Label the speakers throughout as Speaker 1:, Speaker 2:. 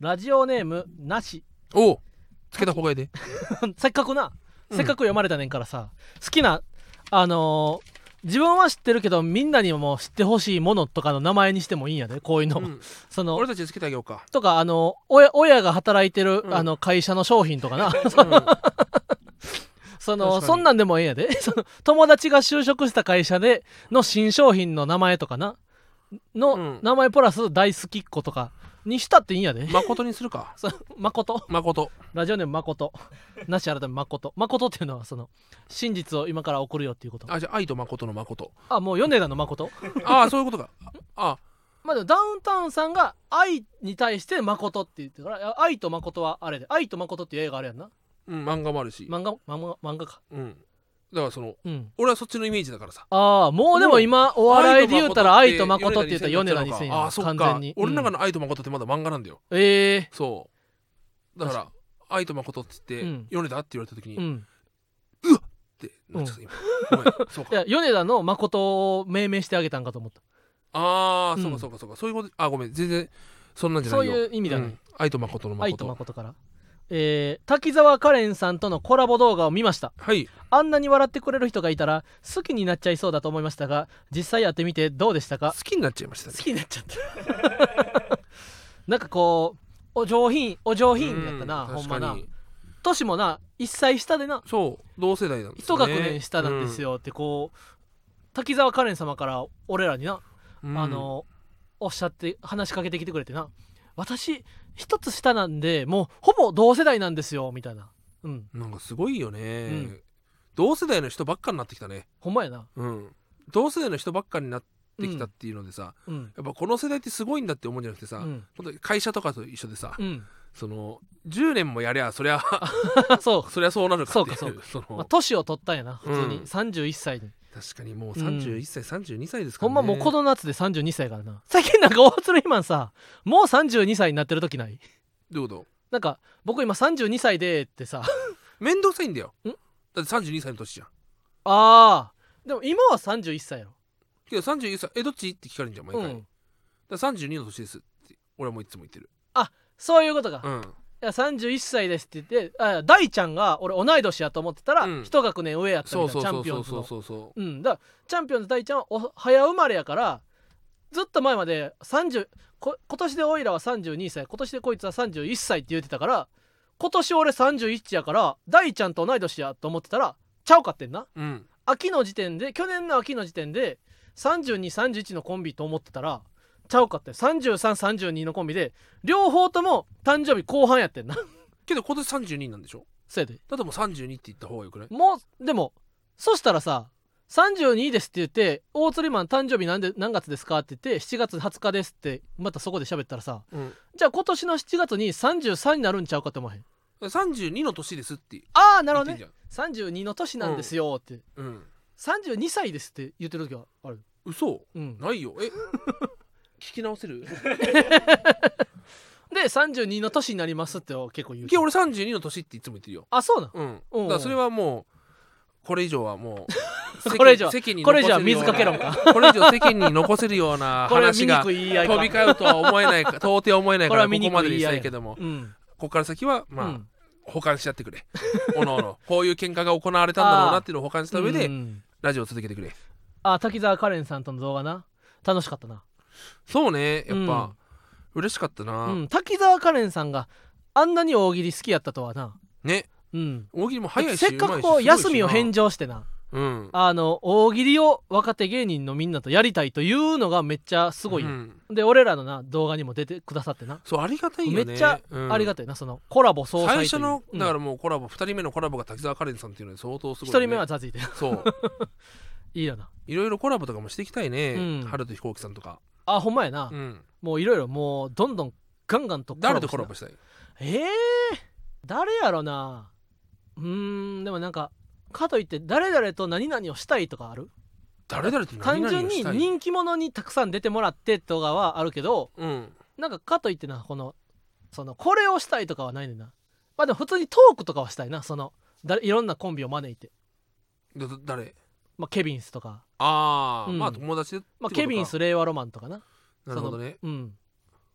Speaker 1: ラジオネームなし。
Speaker 2: おうつけた方がいいで。
Speaker 1: せっかくな。
Speaker 2: うん。
Speaker 1: せっかく読まれたねんからさ、好きなあのー自分は知ってるけどみんなにも知ってほしいものとかの名前にしてもいいんやでこういうの、
Speaker 2: うん。
Speaker 1: その
Speaker 2: 俺たちでつけてあげようか。
Speaker 1: とかあの親親が働いてる、
Speaker 2: うん。
Speaker 1: あの会社の商品とかな。そ
Speaker 2: うん。
Speaker 1: その そんなんでもええんやで。その友達が就職した会社での新商品の名前とかな。の、
Speaker 2: うん。
Speaker 1: 名前プラス大好きっ子とかにしたっていいんやで。
Speaker 2: 誠にするか。
Speaker 1: そう誠。
Speaker 2: 誠。
Speaker 1: ラジオネーム誠。なし改め誠。誠っていうのはその真実を今から送るよっていうこと。
Speaker 2: あじゃあ愛と誠の誠。
Speaker 1: あもう米田の誠。
Speaker 2: ああそういうことか。あ
Speaker 1: まあでもダウンタウンさんが愛に対して誠って言ってるから愛と誠はあれで愛と誠っていう映画あるやんな。
Speaker 2: うん漫画もあるし。
Speaker 1: 漫画漫画漫画か。
Speaker 2: うんだからその
Speaker 1: うん。
Speaker 2: 俺はそっちのイメージだからさ。
Speaker 1: ああもうでも今お笑いで言うたら愛と誠って言ったら米田
Speaker 2: 2000
Speaker 1: 2000
Speaker 2: あ
Speaker 1: や
Speaker 2: あそっか。
Speaker 1: 完全に。うん。
Speaker 2: 俺の中の愛と誠ってまだ漫画なんだよ。
Speaker 1: ええ。
Speaker 2: そう。だから愛と誠って言って
Speaker 1: うん。
Speaker 2: 米田って言われた時にっ
Speaker 1: うん
Speaker 2: てなっちゃった今。ごめん。そうか。
Speaker 1: いや米田の誠を命名してあげたんかと思った。うん
Speaker 2: ああそうかそうかそうか。そういうことあごめん。全然そんなんじゃないよ。
Speaker 1: そういう意味だね。
Speaker 2: ん。愛と誠の
Speaker 1: 愛と
Speaker 2: 誠
Speaker 1: 誠からえー滝沢カレンさんとのコラボ動画を見ました。
Speaker 2: はい。
Speaker 1: あんなに笑ってくれる人がいたら好きになっちゃいそうだと思いましたが実際やってみてどうでしたか？
Speaker 2: 好きになっちゃいましたね。
Speaker 1: 好きになっちゃった。なんかこうお上品お上品やったな、
Speaker 2: うん
Speaker 1: ほんまな。年もな1歳下でな。
Speaker 2: そう。同世代なんです
Speaker 1: 一
Speaker 2: よね。
Speaker 1: 学年下なんですよってこう、滝沢カレン様から俺らにな、
Speaker 2: うん。
Speaker 1: あのおっしゃって話しかけてきてくれてな。私一つ下なんでもうほぼ同世代なんですよみたいな。うん。
Speaker 2: なんかすごいよね、
Speaker 1: うん。
Speaker 2: 同世代の人ばっかになってきたね。
Speaker 1: ほんまやな。
Speaker 2: うん。同世代の人ばっかになってきたっていうのでさ、
Speaker 1: うん。
Speaker 2: やっぱこの世代ってすごいんだって思うんじゃなくてさ、
Speaker 1: うん。
Speaker 2: 本当に会社とかと一緒でさ、
Speaker 1: うん。
Speaker 2: その10年もやりゃそりゃ
Speaker 1: そう。
Speaker 2: そりゃそうなるかっていう
Speaker 1: そうか
Speaker 2: その。
Speaker 1: まあ、年を取ったんやな普通に、
Speaker 2: うん。
Speaker 1: 31歳に
Speaker 2: 確かにもう
Speaker 1: うん。
Speaker 2: 31歳、32歳ですか
Speaker 1: ほ
Speaker 2: らね。
Speaker 1: んまもうこの夏で32歳からな。最近なんか大鶴ひまんさ。もう32歳になってる時ない？
Speaker 2: どういう？こと
Speaker 1: なんか僕今32歳でってさ。
Speaker 2: めんどくさいんだよ。
Speaker 1: ん？
Speaker 2: だって32歳の年じゃん。
Speaker 1: あー。でも今は31歳やろ。
Speaker 2: けど31歳。えどっち？って聞かれるんじゃん毎回、
Speaker 1: うん。
Speaker 2: だから32の年ですって俺はもういつも言ってる。
Speaker 1: そういうことか、い
Speaker 2: うん
Speaker 1: や31歳ですって言ってあ大ちゃんが俺同い年やと思ってたら
Speaker 2: うん。
Speaker 1: 一学年上やった
Speaker 2: そう
Speaker 1: みたいな
Speaker 2: そうそうそう
Speaker 1: チャンピオンズの。
Speaker 2: そうそう
Speaker 1: うん。だからチャンピオンズ大ちゃんはお早生まれやからずっと前まで30こ今年でオイラは32歳今年でこいつは31歳って言ってたから今年俺31やから大ちゃんと同い年やと思ってたらちゃうかってんな。
Speaker 2: うん。
Speaker 1: 秋の時点で去年の秋の時点で3231のコンビと思ってたらちゃうかって。3332のコンビで両方とも誕生日後半やってんな。
Speaker 2: けど今年32なんでしょ？
Speaker 1: せやで。
Speaker 2: だってもう32って言った方がよくない？
Speaker 1: もうでもそしたらさ32ですって言って大釣りマン誕生日なんで何月ですかって言って7月20日ですってまたそこで喋ったらさ
Speaker 2: うん。
Speaker 1: じゃあ今年の7月に33になるんちゃうかって思わへん
Speaker 2: ？32の年ですって。
Speaker 1: ああなるほどね。
Speaker 2: 言ってんじ
Speaker 1: 32の年なんですよって、
Speaker 2: ゃん。うん。
Speaker 1: 32歳ですって言ってる時はある。
Speaker 2: 嘘。
Speaker 1: うん。
Speaker 2: ないよ。え？聞き直せる？
Speaker 1: で32の年になりますって結構言う
Speaker 2: いや俺32の年っていつも言ってるよ。
Speaker 1: あそうなん
Speaker 2: うん。
Speaker 1: おうおう。
Speaker 2: だからそれはもう これ以上はもう
Speaker 1: これ以上。
Speaker 2: 世間に
Speaker 1: これ以上は水かけろんか。
Speaker 2: これ以上世間に残せるような 話が飛び交うとは思えないか到底思えないからこ
Speaker 1: こ
Speaker 2: までにしたいけども。
Speaker 1: うん。
Speaker 2: ここから先はまあ、
Speaker 1: うん。
Speaker 2: 保管し合ってくれ。おのおの。こういう喧嘩が行われたんだろうなっていうのを保管した上で、
Speaker 1: うん
Speaker 2: ラジオを続けてくれ。
Speaker 1: あ滝沢カレンさんとの動画な。楽しかったな
Speaker 2: そうねやっぱ、
Speaker 1: うん。
Speaker 2: 嬉しかったな、
Speaker 1: うん、滝沢カレンさんがあんなに大喜利好きやったとはな、
Speaker 2: ね。
Speaker 1: うん、
Speaker 2: 大喜利も早いし
Speaker 1: せっかくこう休みを返上してな。
Speaker 2: うん。
Speaker 1: あの大喜利を若手芸人のみんなとやりたいというのがめっちゃすごいよ、
Speaker 2: うん。
Speaker 1: で俺らのな動画にも出てくださってな、
Speaker 2: そうありがたいよね。
Speaker 1: めっちゃ
Speaker 2: うん。
Speaker 1: ありがたいな。そのコラボ総裁
Speaker 2: 最初の
Speaker 1: うん。
Speaker 2: だからもうコラボ、二人目のコラボが滝沢カレンさんっていうので相当すごい、ね、
Speaker 1: 一人目はザジーで
Speaker 2: そう。
Speaker 1: いいよな。い
Speaker 2: ろいろコラボとかもしていきたいね、
Speaker 1: うん。
Speaker 2: 春と飛行機さんとか、
Speaker 1: あほんまやな、
Speaker 2: うん、
Speaker 1: もういろいろもうどんどんガンガンと
Speaker 2: 誰とコラボしたい
Speaker 1: えー、誰やろな。うーんでもなんかかといって誰々と何々をしたいとかある？
Speaker 2: 誰々と
Speaker 1: 単
Speaker 2: 何々
Speaker 1: 純に
Speaker 2: をしたい？
Speaker 1: 人気者にたくさん出てもらってとかはあるけど
Speaker 2: うん。
Speaker 1: なんかかといってなこのそのこれをしたいとかはないねんな。まあでも普通にトークとかはしたいなそのだいろんなコンビを招いて、
Speaker 2: だだ誰？
Speaker 1: まあ、ケビンスとか、
Speaker 2: ああ、
Speaker 1: うん。
Speaker 2: まあ友達で
Speaker 1: まあ、ケビンス令和ロマンとかな。
Speaker 2: なるほどね。
Speaker 1: うん。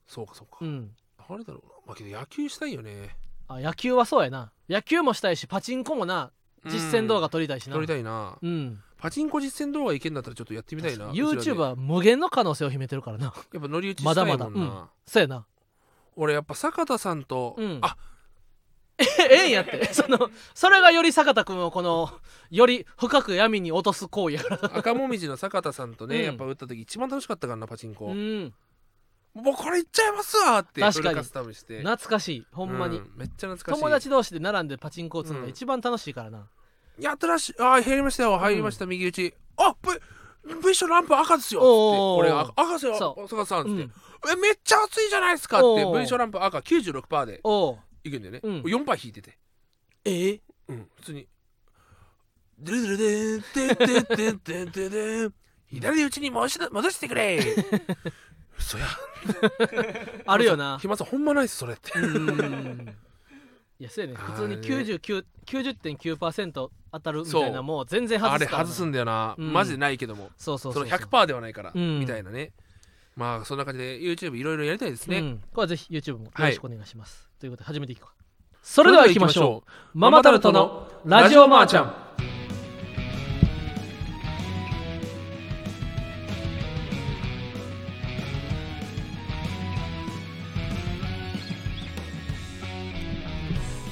Speaker 2: そうかそうか、
Speaker 1: うん。
Speaker 2: 誰だろうな。まあけど野球したいよね。
Speaker 1: あ野球はそうやな。野球もしたいしパチンコもな。実践動画撮りたいしな。
Speaker 2: 撮りたいな。
Speaker 1: うん。
Speaker 2: パチンコ実践動画いけんだったらちょっとやってみたいな。
Speaker 1: YouTube は無限の可能性を秘めてるからな。
Speaker 2: やっぱ乗り打ちしたいもんな。
Speaker 1: まだまだ。うん。そうやな。
Speaker 2: 俺やっぱ坂田さんと、
Speaker 1: うん。
Speaker 2: あ
Speaker 1: えええんやって。そのそれがより坂田君をこのより深く闇に落とす行為やから。
Speaker 2: 赤もみじの坂田さんとね、
Speaker 1: うん。
Speaker 2: やっぱ打った時一番楽しかったからなパチンコ、
Speaker 1: うん。
Speaker 2: もうこれいっちゃいますわって
Speaker 1: 確かに。
Speaker 2: フルカスタムして。
Speaker 1: 懐かしい。ほんまに、
Speaker 2: うんめっちゃ懐かしい。
Speaker 1: 友達同士で並んでパチンコ打つのが
Speaker 2: うん
Speaker 1: 一番楽しいからな、
Speaker 2: やったらしいあー入りましたよ入りました、右打ち。あ V, v ショランプ赤ですよっつって。
Speaker 1: おー。
Speaker 2: 俺が赤ですよ
Speaker 1: そ
Speaker 2: 坂田さんっつって、
Speaker 1: うん。
Speaker 2: えめっちゃ熱いじゃないですかって
Speaker 1: おー。
Speaker 2: V ショランプ赤96%で。
Speaker 1: おう
Speaker 2: いくんだよね、
Speaker 1: うん。
Speaker 2: 4パー引いてて。
Speaker 1: え
Speaker 2: うん普通にドゥルドゥルデンテンテンテンテンテンテン左打ちに戻し戻してくれ嘘や
Speaker 1: あるよな
Speaker 2: 暇さんほんまないっすそれって
Speaker 1: うんいやそうやね普通に
Speaker 2: あれね
Speaker 1: 99 90.9%当たるみたいなもう全然外
Speaker 2: あれ
Speaker 1: すからな
Speaker 2: 外すんだよな、
Speaker 1: うん
Speaker 2: マジでないけども
Speaker 1: そうそうそう
Speaker 2: その100%ではないから、
Speaker 1: うん
Speaker 2: みたいなねまあそんな感じで YouTube いろいろやりたいですね、
Speaker 1: うん、これはぜひ YouTube もよろしくお願いします、ということで始めていこう。それでは行きましょう。
Speaker 2: う。
Speaker 1: ママタルトのラジオマーちゃん。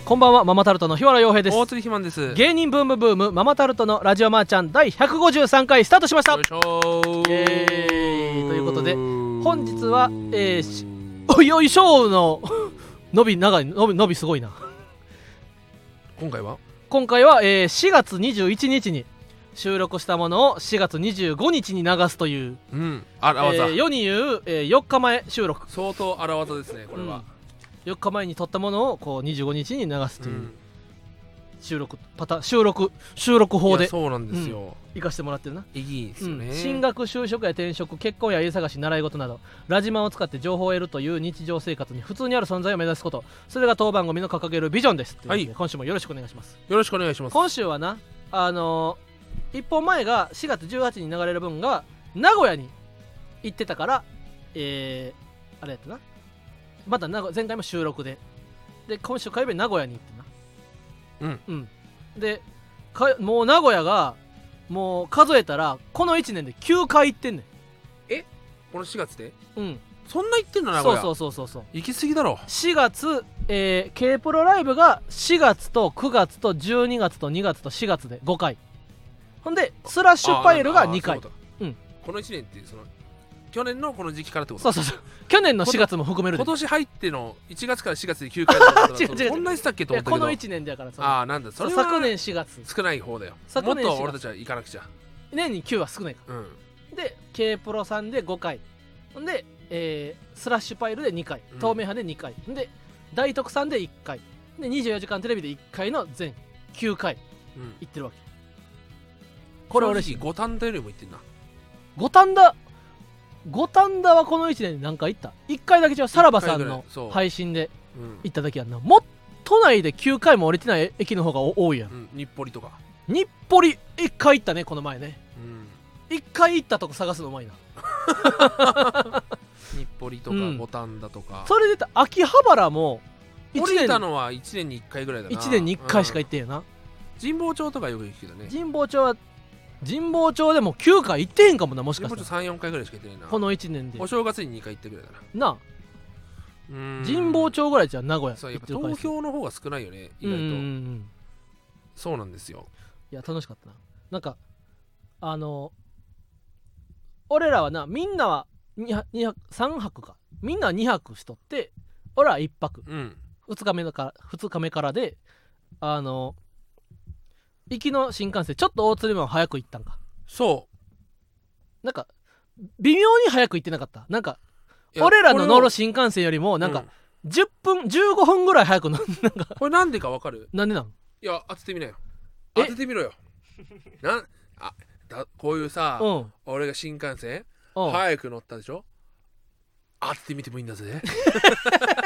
Speaker 1: こんばんは。ママタルトの日原洋平です。
Speaker 2: 大釣り肥満です。よ
Speaker 1: 芸人ブームブーム。ママタルトのラジオマーちゃん第153回スタートしました。
Speaker 2: いしょ
Speaker 1: ということで本日はえーしおよいしょーの 伸び長い伸び伸びすごいな。
Speaker 2: 今回は？
Speaker 1: 今回は、えー4月21日に収録したものを4月25日に流すという、
Speaker 2: うん。あ
Speaker 1: え
Speaker 2: らわざ、
Speaker 1: ー世に言う、えー4日前収録。
Speaker 2: 相当荒技ですねこれは、
Speaker 1: 4日前に撮ったものをこう25日に流すと
Speaker 2: う。
Speaker 1: いうん収録パタ収録収録法で。
Speaker 2: そうなんですよ、
Speaker 1: 行かしてもらってるな、
Speaker 2: いいですよね、
Speaker 1: うん。進学就職や転職結婚や家探し習い事などラジマンを使って情報を得るという日常生活に普通にある存在を目指すこと。それが当番組の掲げるビジョンです。
Speaker 2: はい。
Speaker 1: 今週もよろしくお願いします。
Speaker 2: よろしくお願いします。
Speaker 1: 今週はなあのー、1本前が4月18日に流れる分が名古屋に行ってたからえー、あれやったな。また名古前回も収録で。で今週火曜日に名古屋に行ってな
Speaker 2: うん。
Speaker 1: うん。でかもう名古屋がもう数えたらこの1年で9回行ってんね
Speaker 2: この4月で？
Speaker 1: んうん。
Speaker 2: そんな言ってんのな
Speaker 1: そう
Speaker 2: こ
Speaker 1: そうそうそうそう。
Speaker 2: 行き過ぎだろ。
Speaker 1: 4月、えー、K プロライブが4月と9月と12月と2月と4月で5回。ほんでスラッシュパイルが2回。
Speaker 2: う
Speaker 1: ん。
Speaker 2: この1年ってその去年のこの時期からってこと？
Speaker 1: そうそうそう。去年の4月も含めるで。
Speaker 2: 今年入っての1月から4月で9回だったら
Speaker 1: 違う違う違う。
Speaker 2: そんなにしたっけと思ったけど。
Speaker 1: この1年だから
Speaker 2: ああなんだ。それは
Speaker 1: 昨年4月。
Speaker 2: 少ない方だよ。
Speaker 1: 昨年4月。
Speaker 2: もっと俺たちは行かなくちゃ。
Speaker 1: 年に9は少ないか
Speaker 2: うん。
Speaker 1: らで K プロさんで5回。ほんで、えースラッシュパイルで2回。
Speaker 2: うん。
Speaker 1: 透明派で2回、ほんで大徳さんで1回。で24時間テレビで1回の全9回。
Speaker 2: うん。
Speaker 1: 行ってるわけ。これ嬉しい。
Speaker 2: 五反田よりも行ってんな。
Speaker 1: 五反田五反田はこの1年で何回行った？1回だけ違うさらばさんの配信で
Speaker 2: うん。
Speaker 1: 行っただけやんな。もっ都内で9回も降りてない駅の方が多いやん。
Speaker 2: うん日暮里とか。
Speaker 1: 日暮里1回行ったねこの前ね。
Speaker 2: うん。
Speaker 1: 1回行ったとこ探すのうまいな。
Speaker 2: 日暮里と
Speaker 1: うん。
Speaker 2: か五反田とか。
Speaker 1: それで秋葉原も1
Speaker 2: 降り
Speaker 1: 年
Speaker 2: たのは1年に1回ぐらいだな。
Speaker 1: 一年に1回しか
Speaker 2: うん
Speaker 1: 行ってんやな、
Speaker 2: 神保町とかよく行くけどね。
Speaker 1: 神保町は神保町でも9回行ってへんかもなもし
Speaker 2: 神保町
Speaker 1: かしたら。
Speaker 2: 34回ぐらいしか行ってないな。
Speaker 1: この1年で。
Speaker 2: お正月に2回行ったぐらいだな。
Speaker 1: なあ。
Speaker 2: うん。
Speaker 1: 神保町ぐらいじゃん名古屋。
Speaker 2: そうやっぱ東京の方が少ないよね意
Speaker 1: うんうんうんう
Speaker 2: 外と
Speaker 1: ん。
Speaker 2: そうなんですよ。
Speaker 1: いや楽しかったな。なんかあの俺らはなみんなは2泊2泊3泊か。みんなは2泊しとって俺は1泊。
Speaker 2: うん。
Speaker 1: 2日目だから2日目からであの行きの新幹線ちょっと大鶴マン早く行ったんか。
Speaker 2: そ
Speaker 1: なんか微妙に早く行ってなかった。なんか俺らの乗る
Speaker 2: こ
Speaker 1: 新幹線よりもなんか
Speaker 2: れをうん。
Speaker 1: 10分15分ぐらい早く乗 なんか
Speaker 2: これなんでかわかる？
Speaker 1: なんでなん？
Speaker 2: いや当ててみなよ。
Speaker 1: え？
Speaker 2: 当ててみろよ。なんあだこういうさ
Speaker 1: うん。
Speaker 2: 俺が新幹線
Speaker 1: うん、
Speaker 2: 早く乗ったでしょ？当ててみてもいいんだぜ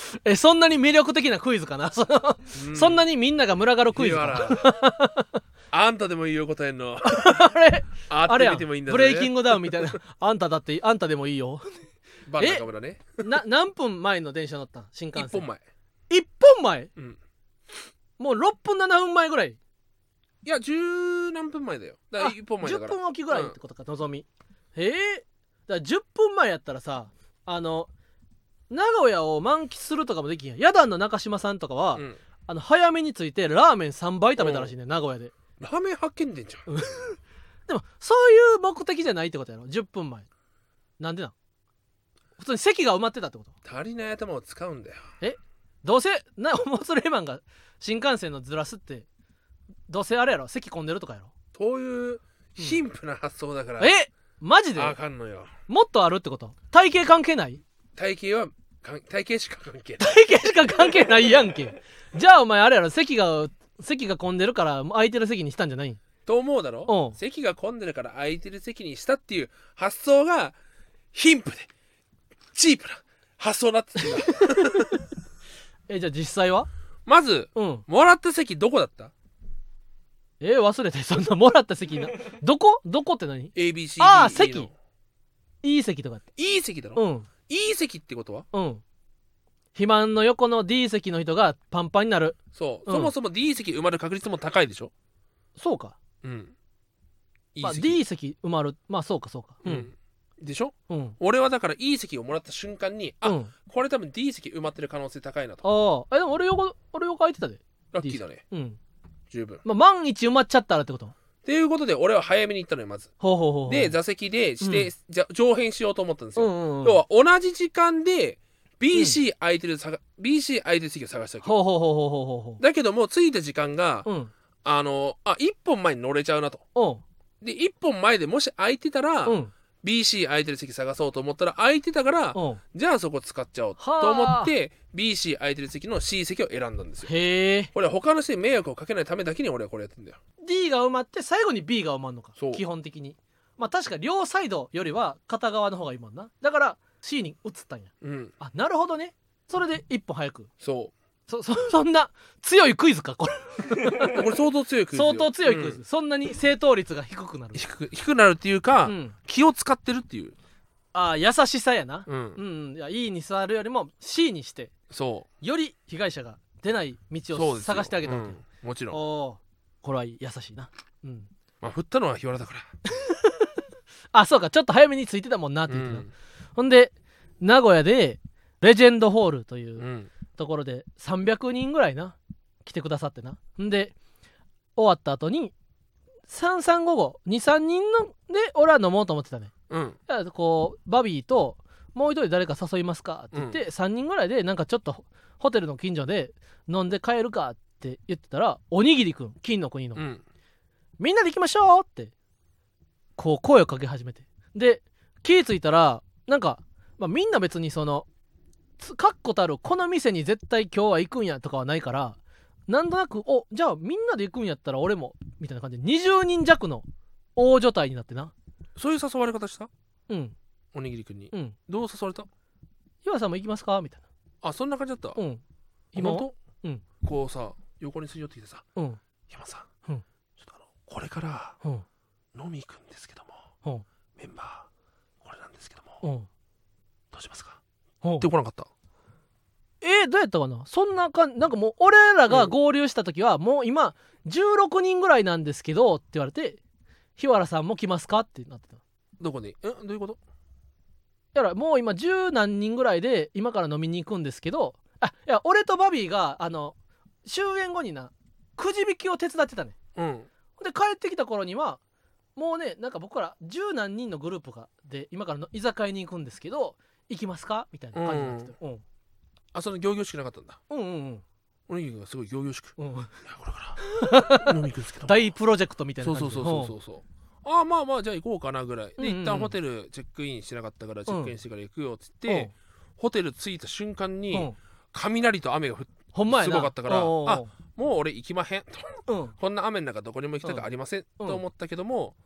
Speaker 1: えそんなに魅力的なクイズかな？その
Speaker 2: う
Speaker 1: そんなにみんなが群がるクイズかな？
Speaker 2: な あんたでもいいよ答えんの。
Speaker 1: あれ？あれやブレイキングダウンみたいな。あんただってあんたでもいいよ。
Speaker 2: バン中村ね。
Speaker 1: な何分前の電車乗ったん？新幹線。
Speaker 2: 一本前。
Speaker 1: 1本前？
Speaker 2: うん。
Speaker 1: もう6分7分前ぐらい。
Speaker 2: いや十何分前だよ。だから
Speaker 1: あ
Speaker 2: 一本前だ
Speaker 1: 10
Speaker 2: から。
Speaker 1: 分おきぐらいってことか、のぞみ。へえ。だから10分前やったらさあの名古屋を満喫するとかもできんやん。ヤダンの中島さんとかは、
Speaker 2: うん。
Speaker 1: あの早めに着いてラーメン3倍食べたらしいね、名古屋で。
Speaker 2: ラーメン発見でんじゃん。
Speaker 1: でもそういう目的じゃないってことやろ。10分前。なんでなん？普通に席が埋まってたってこと？
Speaker 2: 足りない頭を使うんだよ。
Speaker 1: どうせなモスレーマンが新幹線のずらすってどうせあれやろ？席混んでるとかやろ？
Speaker 2: そういう貧富な発想だから、
Speaker 1: え？マジで？
Speaker 2: あかんのよ。
Speaker 1: もっとあるってこと？体型関係ない？
Speaker 2: 体型は体型しか関係ない。
Speaker 1: 体型しか関係ないやんけ。じゃあお前あれやろ席が席が混んでるから空いてる席にしたんじゃない？
Speaker 2: と思うだろ？
Speaker 1: うん。
Speaker 2: 席が混んでるから空いてる席にしたっていう発想が貧富でチープな発想になって
Speaker 1: えじゃあ実際は？
Speaker 2: まず
Speaker 1: うん。
Speaker 2: もらった席どこだった？
Speaker 1: え忘れてそんなもらった席な。どこ？どこって何
Speaker 2: ?ABC
Speaker 1: あー席。いい席とかって。
Speaker 2: いい席だろ、
Speaker 1: うん
Speaker 2: いい席ってことは？
Speaker 1: うん。肥満の横の D 席の人がパンパンになる。
Speaker 2: そう、
Speaker 1: うん。
Speaker 2: そもそも D 席埋まる確率も高いでしょ？
Speaker 1: そうか。
Speaker 2: うん。
Speaker 1: まあ、
Speaker 2: 席、
Speaker 1: D 席埋まる。まあそうかそうか。
Speaker 2: う
Speaker 1: うん。ん
Speaker 2: でしょ？
Speaker 1: うん。
Speaker 2: 俺はだからいい席をもらった瞬間にあ、
Speaker 1: うん。
Speaker 2: これ多分 D 席埋まってる可能性高いなと。
Speaker 1: ああ。えでも俺横俺横空いてたで。
Speaker 2: ラッキーだね。
Speaker 1: うん。
Speaker 2: 十分。っ
Speaker 1: まあ万一埋まっちゃったらってこと？
Speaker 2: ていうことで俺は早めに行ったのよまず。
Speaker 1: ほうほうほうほう。
Speaker 2: で座席で指定、
Speaker 1: うん
Speaker 2: じゃ上辺しようと思ったんですよ、
Speaker 1: うんうんうん。
Speaker 2: 要は同じ時間で BC 空いてるさが、BC 空いてる席を探したわけ。
Speaker 1: ほうほうほうほうほうほうほ
Speaker 2: だけども着いた時間が、
Speaker 1: ううん。
Speaker 2: あのあ一本前に乗れちゃうなと。
Speaker 1: うん。
Speaker 2: で一本前でもし空いてたら、
Speaker 1: うん
Speaker 2: BC 空いてる席探そうと思ったら空いてたから、
Speaker 1: うん。
Speaker 2: じゃあそこ使っちゃおう
Speaker 1: はあ
Speaker 2: と思って BC 空いてる席の C 席を選んだんですよ。
Speaker 1: へえ。
Speaker 2: これは他の人に迷惑をかけないためだけに俺はこれやってんだよ。
Speaker 1: D が埋まって最後に B が埋まるのか
Speaker 2: そう。
Speaker 1: 基本的に。まあ確か両サイドよりは片側の方がいいもんな。だから C に移ったんや。
Speaker 2: うん。
Speaker 1: あなるほどね。それで一歩早く。
Speaker 2: そ
Speaker 1: そ そそんな強いクイズかこれ。
Speaker 2: うこれ相当強いクイズよ。
Speaker 1: 相当強いクイズ、
Speaker 2: うん。
Speaker 1: そんなに正答率が低くなる。
Speaker 2: 低く低くなるっていうか、
Speaker 1: うん。
Speaker 2: 気を使ってるっていう、
Speaker 1: ああ優しさやな。
Speaker 2: うん。
Speaker 1: うん、うん、いや E に座るよりも C にして
Speaker 2: そ
Speaker 1: より被害者が出ない道を
Speaker 2: うそうですよ。
Speaker 1: 探してあげたわけ、
Speaker 2: う。ん。もちろん。
Speaker 1: おおこれは優しいな。うん。
Speaker 2: まあ振ったのは日原だから。
Speaker 1: あそうか。ちょっと早めについてたもんなって
Speaker 2: う
Speaker 1: 言ってた、
Speaker 2: ん。
Speaker 1: ほんで名古屋でレジェンドホールといううんところで300人ぐらいな来てくださってな。んで終わった後に33午後23人ので俺は飲もうと思ってたね。
Speaker 2: うん。
Speaker 1: だからこうバビーともう一人誰か誘いますか？って言って、3人ぐらいでなんかちょっとホテルの近所で飲んで帰るかって言ってたらおにぎりくん金の国の、
Speaker 2: うん。
Speaker 1: みんなで行きましょうってこう声をかけ始めて。で気ぃ付いたらなんか、まあ、みんな別にそのつ確固たるこの店に絶対今日は行くんやとかはないからなんとなくおじゃあみんなで行くんやったら俺もみたいな感じ。で20人弱の大所帯になってな。
Speaker 2: そういう誘われ方した？
Speaker 1: うん。
Speaker 2: おにぎりくんに。
Speaker 1: うん。
Speaker 2: どう誘われた？
Speaker 1: 岩さんも行きますか？みたい
Speaker 2: あそんな感じだった？
Speaker 1: なうん。今うん。
Speaker 2: こうさ横にすり寄ってきてさ
Speaker 1: うん。
Speaker 2: 山さん、
Speaker 1: うん。
Speaker 2: ちょっとあのこれから
Speaker 1: うん。
Speaker 2: 飲み行くんですけども、
Speaker 1: うん。
Speaker 2: メンバーこれなんですけども、
Speaker 1: うん。
Speaker 2: どうしますか？
Speaker 1: うん
Speaker 2: って来なかった。
Speaker 1: えーどうやったかな？そんなかんなんかもう俺らが合流した時はもう今16人ぐらいなんですけどって言われて日原さんも来ますかってなってた。
Speaker 2: どこに？えどういうこと？
Speaker 1: だからもう今十何人ぐらいで今から飲みに行くんですけどあいや俺とバビーがあの終演後になくじ引きを手伝ってたね。
Speaker 2: うん。
Speaker 1: で帰ってきた頃にはもうねなんか僕ら十何人のグループがで今からの居酒屋に行くんですけど行きますか？みたいな感じになってた、うん、
Speaker 2: あその行々しくなかったんだ。
Speaker 1: うんうん
Speaker 2: おにぎりがすごい行々しく。
Speaker 1: うん。うん
Speaker 2: いやこれから 飲み行くんですけども。
Speaker 1: 大プロジェクトみたいな感じ
Speaker 2: そうそうそうそうそうそう。ああまあまあじゃあ行こうかなぐらい。で、
Speaker 1: うんうんうん。
Speaker 2: 一旦ホテルチェックインしてなかったからチェックインしてから行くよっつっ
Speaker 1: うん。
Speaker 2: て、ホテル着いた瞬間に、
Speaker 1: うん。うん
Speaker 2: 雷と雨が降って
Speaker 1: ほんまやな。
Speaker 2: すごかったからあもう俺行きまへんと。
Speaker 1: うん。
Speaker 2: こんな雨の中どこにも行きたくありません、
Speaker 1: うん。
Speaker 2: と思ったけども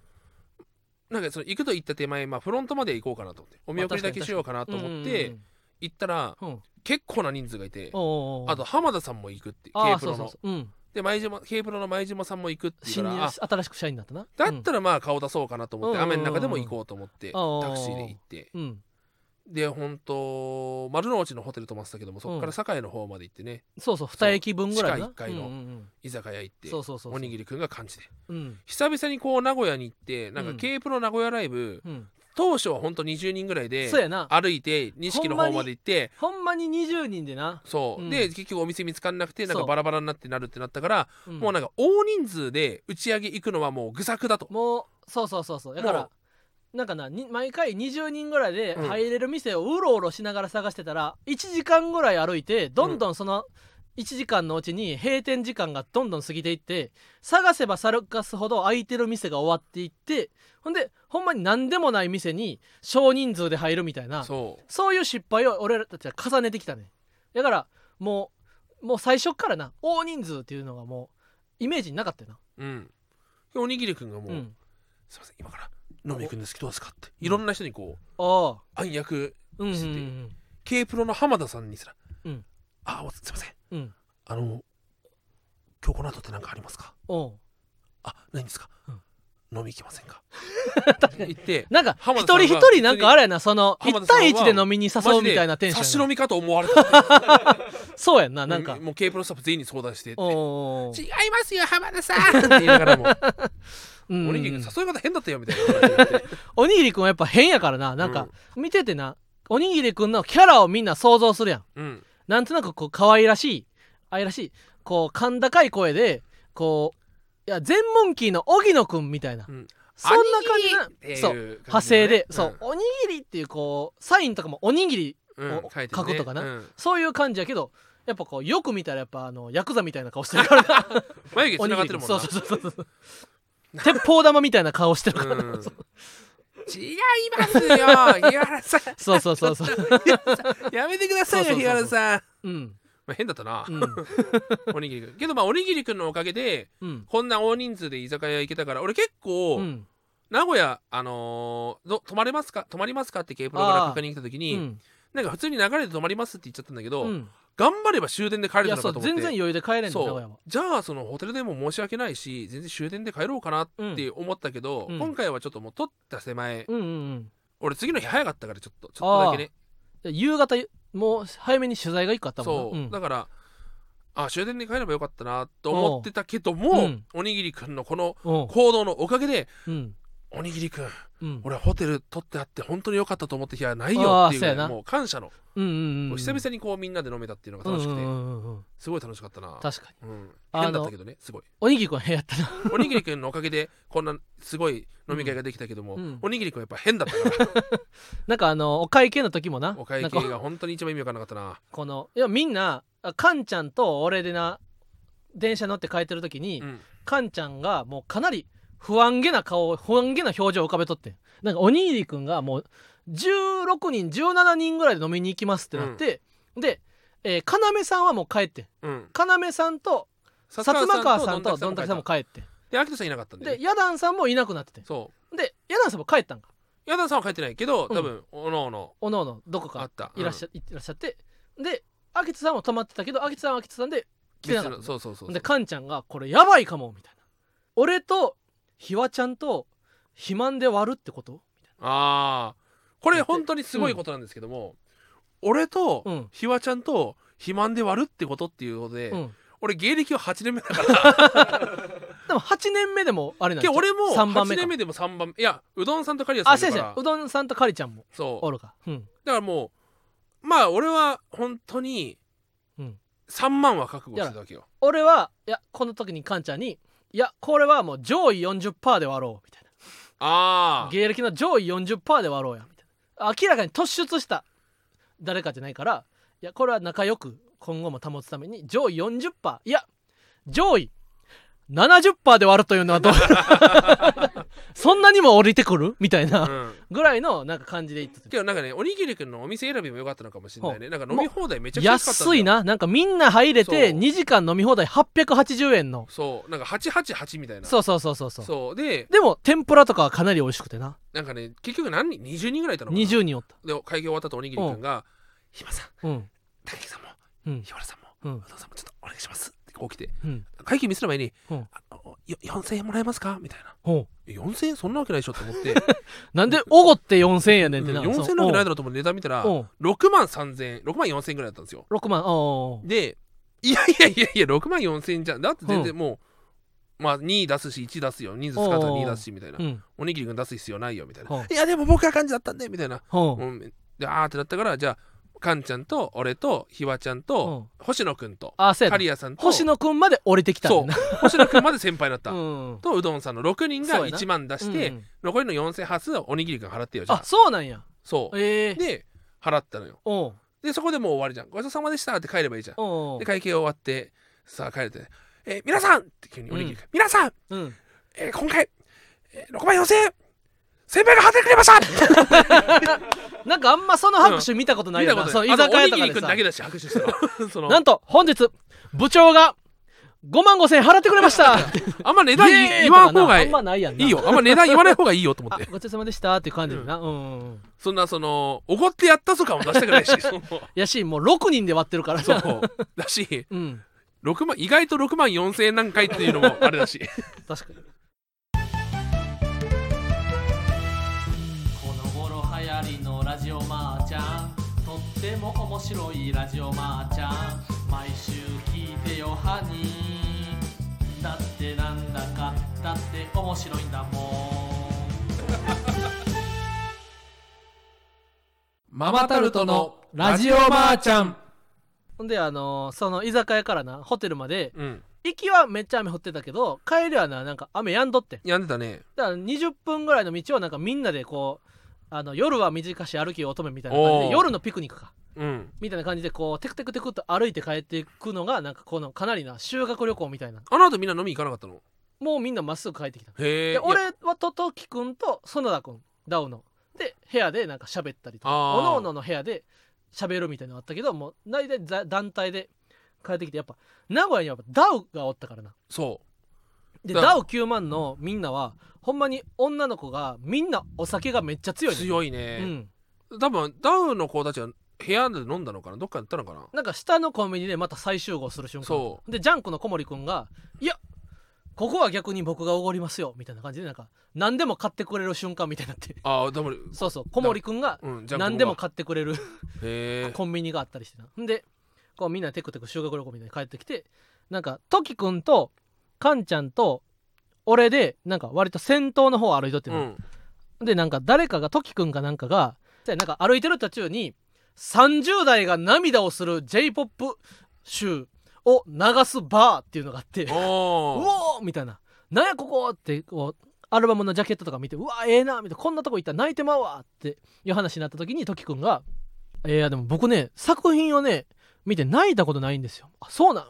Speaker 2: なんかその行くと言った手前、まあ、フロントまで行こうかなと思ってお見送りだけしようかなと思って行ったら結構な人数がいてあと浜田さんも行くって
Speaker 1: ああ
Speaker 2: プロの。
Speaker 1: そうそうそう。うん。
Speaker 2: で前島 K プロの前島さんも行くっていうからあ
Speaker 1: 新しく社員になったな。
Speaker 2: だったらまあ顔出そうかなと思って
Speaker 1: うん。
Speaker 2: 雨の中でも行こうと思って
Speaker 1: うん
Speaker 2: タクシーで行って。
Speaker 1: うん
Speaker 2: で本当丸の内のホテル泊まってたけどもそこから堺の方まで行ってね、
Speaker 1: そうそう2駅分ぐらいな。
Speaker 2: 地下一階の
Speaker 1: うんうん
Speaker 2: 居酒屋行って
Speaker 1: そうそうそうそう。
Speaker 2: おにぎりくんが感じで。
Speaker 1: うん。
Speaker 2: 久々にこう名古屋に行ってなんか
Speaker 1: うん。
Speaker 2: K プロ名古屋ライブ、
Speaker 1: うん。
Speaker 2: 当初は本当20人ぐらいで
Speaker 1: そうやな。
Speaker 2: 歩いて錦の方まで行って
Speaker 1: ほんまに20人でな、
Speaker 2: そう、
Speaker 1: うん。
Speaker 2: で結局お店見つかんなくてなんかバラバラになってなるってなったから、
Speaker 1: うん。
Speaker 2: もうなんか大人数で打ち上げ行くのはもう愚策だと。
Speaker 1: もうそうそうそうそう。だからなんかなに毎回20人ぐらいで
Speaker 2: うん。
Speaker 1: 入れる店をうろうろしながら探してたら1時間ぐらい歩いてどんどんその1時間のうちに閉店時間がどんどん過ぎていって探せば探すほど空いてる店が終わっていってほんでほんまに何でもない店に少人数で入るみたいな
Speaker 2: そ
Speaker 1: そういう失敗を俺らたちは重ねてきたね。だからもうもう最初っからな大人数っていうのがもうイメージになかったよな。
Speaker 2: ううん。でおにぎりくんがもう、
Speaker 1: うん。
Speaker 2: すいません今から飲み行くんですけどどうですかって。いろんな人にこう
Speaker 1: ああ。
Speaker 2: 暗躍
Speaker 1: うんうんう
Speaker 2: して
Speaker 1: ん
Speaker 2: K プロの浜田さんにすら「
Speaker 1: うん。
Speaker 2: あおすいません。
Speaker 1: うん。
Speaker 2: あの今日この後って何かありますか？
Speaker 1: おう。
Speaker 2: あないんですか、
Speaker 1: うん。
Speaker 2: 飲み行きませんか？って
Speaker 1: なんか一
Speaker 2: 浜田さんが
Speaker 1: 人一人なんかあれやなその1
Speaker 2: 浜田さんは
Speaker 1: 対1で飲みに誘うみたいなテンションやな
Speaker 2: 差し飲みかと思われた
Speaker 1: そうやんななんか。
Speaker 2: うもう K プロスタッフ全員に相談してって。
Speaker 1: おう。
Speaker 2: 違いますよ浜田さんって言いながらも
Speaker 1: うん
Speaker 2: おにぎり君誘い方変だったよみたいな
Speaker 1: おにぎりくんはやっぱ変やからな。なんか見ててな。おにぎりくんのキャラをみんな想像するやん。
Speaker 2: うん。
Speaker 1: なんとなくこう可愛らしい愛らしいこう甲高い声でこういや全モンキーの荻野くんみたいな、
Speaker 2: うん。
Speaker 1: そんな感じなそう派生で、
Speaker 2: ん。
Speaker 1: そうおにぎりっていうこうサインとかもおにぎり
Speaker 2: うん
Speaker 1: を
Speaker 2: 書
Speaker 1: くとかな。
Speaker 2: うん。
Speaker 1: そういう感じやけどやっぱこうよく見たらやっぱあのヤクザみたいな顔してるからな。
Speaker 2: 眉毛
Speaker 1: おに
Speaker 2: 繋がってるもんな。
Speaker 1: そうそうそうそう鉄砲玉みたいな顔してるから、
Speaker 2: うん。違いますよ日原さん。
Speaker 1: そうそうそうそう。
Speaker 2: やめてくださいよ
Speaker 1: そうそうそうそう。
Speaker 2: 日原さん。
Speaker 1: うん。
Speaker 2: まあ変だったな。
Speaker 1: うん。
Speaker 2: おにぎりくんけどまあおにぎりくんのおかげで
Speaker 1: うん。
Speaker 2: こんな大人数で居酒屋行けたから俺結構
Speaker 1: うん。
Speaker 2: 名古屋あのーど泊まれますか？泊まりますか？って K プロから確認来た時
Speaker 1: う
Speaker 2: に
Speaker 1: ん。
Speaker 2: なんか普通に流れで泊まりますって言っちゃったんだけど
Speaker 1: うん
Speaker 2: 頑張れば終電で帰れたのかと思って。
Speaker 1: 全然余裕で帰れんの
Speaker 2: じゃあそのホテルでも申し訳ないし全然終電で帰ろうかなって思ったけど、
Speaker 1: うん。
Speaker 2: 今回はちょっともう取った手前、
Speaker 1: うんうんうん。
Speaker 2: 俺次の日早かったからちょっとちょっとだけね。
Speaker 1: で夕方もう早めに取材が一個あったもん
Speaker 2: そう、
Speaker 1: な、ん。
Speaker 2: だからあ終電で帰ればよかったなと思ってたけども、
Speaker 1: うん。
Speaker 2: おにぎりくんのこの
Speaker 1: うん。
Speaker 2: 行動のおかげで
Speaker 1: うん
Speaker 2: おにぎりくん
Speaker 1: うん。
Speaker 2: 俺ホテル取ってあって本当に良かったと思って日はないよっていうぐらい
Speaker 1: あーそうやな。
Speaker 2: もう感謝の、
Speaker 1: うんうんうん
Speaker 2: 久々にこうみんなで飲めたっていうのが楽しくて、
Speaker 1: うんうんうんうん
Speaker 2: すごい楽しかったな。
Speaker 1: 確かに。
Speaker 2: うん、変だったけどねすごい。
Speaker 1: おにぎりくん変やったな。
Speaker 2: おにぎりくんのおかげでこんなすごい飲み会ができたけども、
Speaker 1: うん。
Speaker 2: おにぎりくんやっぱ変だったから
Speaker 1: なんかあのお会計の時もな
Speaker 2: お会計が本当に一番意味わかんなかったな。
Speaker 1: このいやみんなあカンちゃんと俺でな電車乗って帰ってる時に、
Speaker 2: うん。
Speaker 1: カンちゃんがもうかなり不安げな顔不安げな表情を浮かべとってん。なんかおにぎりくんがもう16人17人ぐらいで飲みに行きますってなって、で、えー、要さんはもう帰ってん。
Speaker 2: うん。
Speaker 1: 要さんと薩摩川さんとどんたくさんも
Speaker 2: 帰っ
Speaker 1: てん。
Speaker 2: で秋田さんいなかったんで,、
Speaker 1: でヤダンさんもいなくなってて
Speaker 2: そ
Speaker 1: でヤダンさんも帰ったんか。
Speaker 2: う矢田さんは帰ってないけど
Speaker 1: うん。
Speaker 2: 多分、おのおの。
Speaker 1: おのおのどこか
Speaker 2: あった。
Speaker 1: いらっしゃ,、いらっしゃって。で秋田さんも泊まってたけど秋田さんは秋田さんで来てなかった
Speaker 2: 別のそうそうそうそう。
Speaker 1: でカンちゃんが「これやばいかも」みたいな「俺とひわちゃんと肥満で割るってこと?
Speaker 2: ああこれ本当にすごいことなんですけども、俺と、
Speaker 1: うん。
Speaker 2: ひわちゃんと肥満で割るってことっていうことで、」
Speaker 1: うん。
Speaker 2: 俺芸歴は8年目だから。
Speaker 1: でも8年目でもあれなん
Speaker 2: けど俺も
Speaker 1: 3番目
Speaker 2: 8
Speaker 1: か
Speaker 2: 年目でも3番目。いやうどんさんとカリアさん
Speaker 1: あ先
Speaker 2: いるから
Speaker 1: 生うどんさんとかりちゃんも
Speaker 2: そう。
Speaker 1: おるか。うん。
Speaker 2: だからもうまあ俺は本当に
Speaker 1: うん。
Speaker 2: 3万は覚悟してたわけよ。
Speaker 1: 俺はいやこの時にカンちゃんに「いやこれはもう上位40%で割ろう」みたいな。
Speaker 2: ああ
Speaker 1: 芸歴の上位40%で割ろうやみたいな。明らかに突出した誰かじゃないからいやこれは仲良く今後も保つために上位40%いや上位70%で割るというのはどう？そんなにも降りてくる？みたいな。
Speaker 2: うん。
Speaker 1: ぐらいのなんか感じで言って
Speaker 2: けどなんかねおにぎりくんのお店選びも良かったのかもしれないね。なんか飲み放題めちゃくちゃ
Speaker 1: 安いな。なんかみんな入れて
Speaker 2: そう。
Speaker 1: 2時間飲み放題880円の。
Speaker 2: そう。なんか888みたいな。
Speaker 1: そうそうそうそうそう。
Speaker 2: そう。で
Speaker 1: でも天ぷらとかはかなり美味しくてな。
Speaker 2: なんかね結局何人？20人ぐらいいたのかな
Speaker 1: ？20人おった。
Speaker 2: で会計終わったとおにぎりくんが「ひまさん
Speaker 1: うん。
Speaker 2: 大樹さんも
Speaker 1: うん。
Speaker 2: 日原さんも
Speaker 1: うん。
Speaker 2: うどんさんもちょっとお願いします」ってこう来て
Speaker 1: うん。
Speaker 2: 会計見せる前に
Speaker 1: うん「
Speaker 2: あのよ4000円もらえますか？みたいな。
Speaker 1: ほ
Speaker 2: え4000円そんなわけないでしょ？って思って。
Speaker 1: う なんでおごって4000円やねんってな、
Speaker 2: 4000円なわけないだろうと思って値段見たら
Speaker 1: う。ん
Speaker 2: 6万3000円6万4000円ぐらいだったんですよ。
Speaker 1: 6万おう
Speaker 2: でいやいやいやいや6万4000円じゃん。だって全然もう、まあ2出すし1出すよ。人数使ったら2出すしみたいな。
Speaker 1: うん。
Speaker 2: おにぎり君出す必要ないよみたいな。いやでも僕は感じだったんでみたいな。
Speaker 1: ほう
Speaker 2: うんであーってなったからじゃあカンちゃんと俺とひわちゃんと星野くんと
Speaker 1: あそうやな。
Speaker 2: カリアさんと
Speaker 1: 星野くんまで降りてきたんだな。
Speaker 2: 星野くんまで先輩だった、
Speaker 1: うん。
Speaker 2: とうどんさんの6人が
Speaker 1: そうやな。
Speaker 2: 1万出して、
Speaker 1: うん
Speaker 2: 残りの4000発はおにぎり君払ってよじゃあ。
Speaker 1: あそうなんや。
Speaker 2: そう。
Speaker 1: ええ。
Speaker 2: で払ったのよ。
Speaker 1: おう。
Speaker 2: でそこでもう終わりじゃん。ごちそうさまでしたって帰ればいいじゃん。
Speaker 1: おう
Speaker 2: で会計終わってさあ帰れて「えー皆さん!」って急におにぎり君、皆さん、
Speaker 1: うん。
Speaker 2: えー今回、えー6万4000円先輩が払ってくれました。
Speaker 1: なんかあんまその拍手見たことないよな。その居酒屋とかでさ。
Speaker 2: だけだし拍手した。の その
Speaker 1: なんと本日部長が5万5千円払ってくれました。
Speaker 2: あんま値段言わん方がい
Speaker 1: とかなあんまないやんな。い
Speaker 2: いよ。あんま値段言わない方がいいよと思って。
Speaker 1: あごちそうさまでした。っていう感じでな。うん、うん、
Speaker 2: そんなそのおごってやったとかも出したくないし
Speaker 1: やしもう6人で割ってるから。な
Speaker 2: そう。だし
Speaker 1: うん。
Speaker 2: 6万意外と6万4000円なんかいっていうのもあれだし。
Speaker 1: 確かにとっても面白いラジオマーちゃん。毎週聞いてよハニー。だってなんだかだって面白いんだも
Speaker 2: マ
Speaker 1: マタルトのラジオマーちゃん。ほんであのーその居酒屋からなホテルまで
Speaker 2: うん。
Speaker 1: 行きはめっちゃ雨降ってたけど帰りはななんか雨止んどってん。
Speaker 2: やんでたね。
Speaker 1: だから20分ぐらいの道をなんかみんなでこうあの夜は短し歩き乙女みたいな感じで夜のピクニックか。
Speaker 2: うん。
Speaker 1: みたいな感じでこうテクテクテクっと歩いて帰っていくのがなんかこのかなりな修学旅行みたいな。
Speaker 2: あの後みんな飲み行かなかったの？
Speaker 1: もうみんなまっすぐ帰ってきた。
Speaker 2: へえ
Speaker 1: で俺はとときくんと園田くんダウの。で部屋でなんか喋ったりとか。おのおのの部屋で喋るみたいなのあったけどもう大体ざ団体で帰ってきてやっぱ名古屋にはダウがおったからな。
Speaker 2: そ
Speaker 1: で
Speaker 2: だ
Speaker 1: ダウ9万のみんなはほんまに女の子がみんなお酒がめっちゃ強
Speaker 2: う
Speaker 1: いねう
Speaker 2: 強いね、
Speaker 1: ん。
Speaker 2: 多分ダウの子たちは部屋で飲んだのかなどっかで行ったのかな。
Speaker 1: なんか下のコンビニでまた再集合する瞬間。
Speaker 2: そ
Speaker 1: でジャンクの小森くんが「いやここは逆に僕がおごりますよ」みたいな感じでなんか何でも買ってくれる瞬間みたいになって。
Speaker 2: ああでも
Speaker 1: そうそう。小森くんが何でも
Speaker 2: こ
Speaker 1: 買ってくれる
Speaker 2: こがへえ
Speaker 1: コンビニがあったりしてな。んでこうみんなテクテク修学旅行みたいに帰ってきてなんかトキくんとカンちゃんと俺でなんか割と先頭の方を歩いとっての、
Speaker 2: うん。
Speaker 1: でなんか誰かがトキくんかなんかがでなんか歩いてる途中に30代が涙をする j p o p 集を流すバーっていうのがあってう
Speaker 2: おお
Speaker 1: おーみたいな「なんやここ!」ってこうアルバムのジャケットとか見て「うわええな」みたいな「こんなとこ行ったら泣いてまうわ」っていう話になった時にトキくんが「いやでも僕ね作品をね見て泣いたことないんですよ」あそうなん」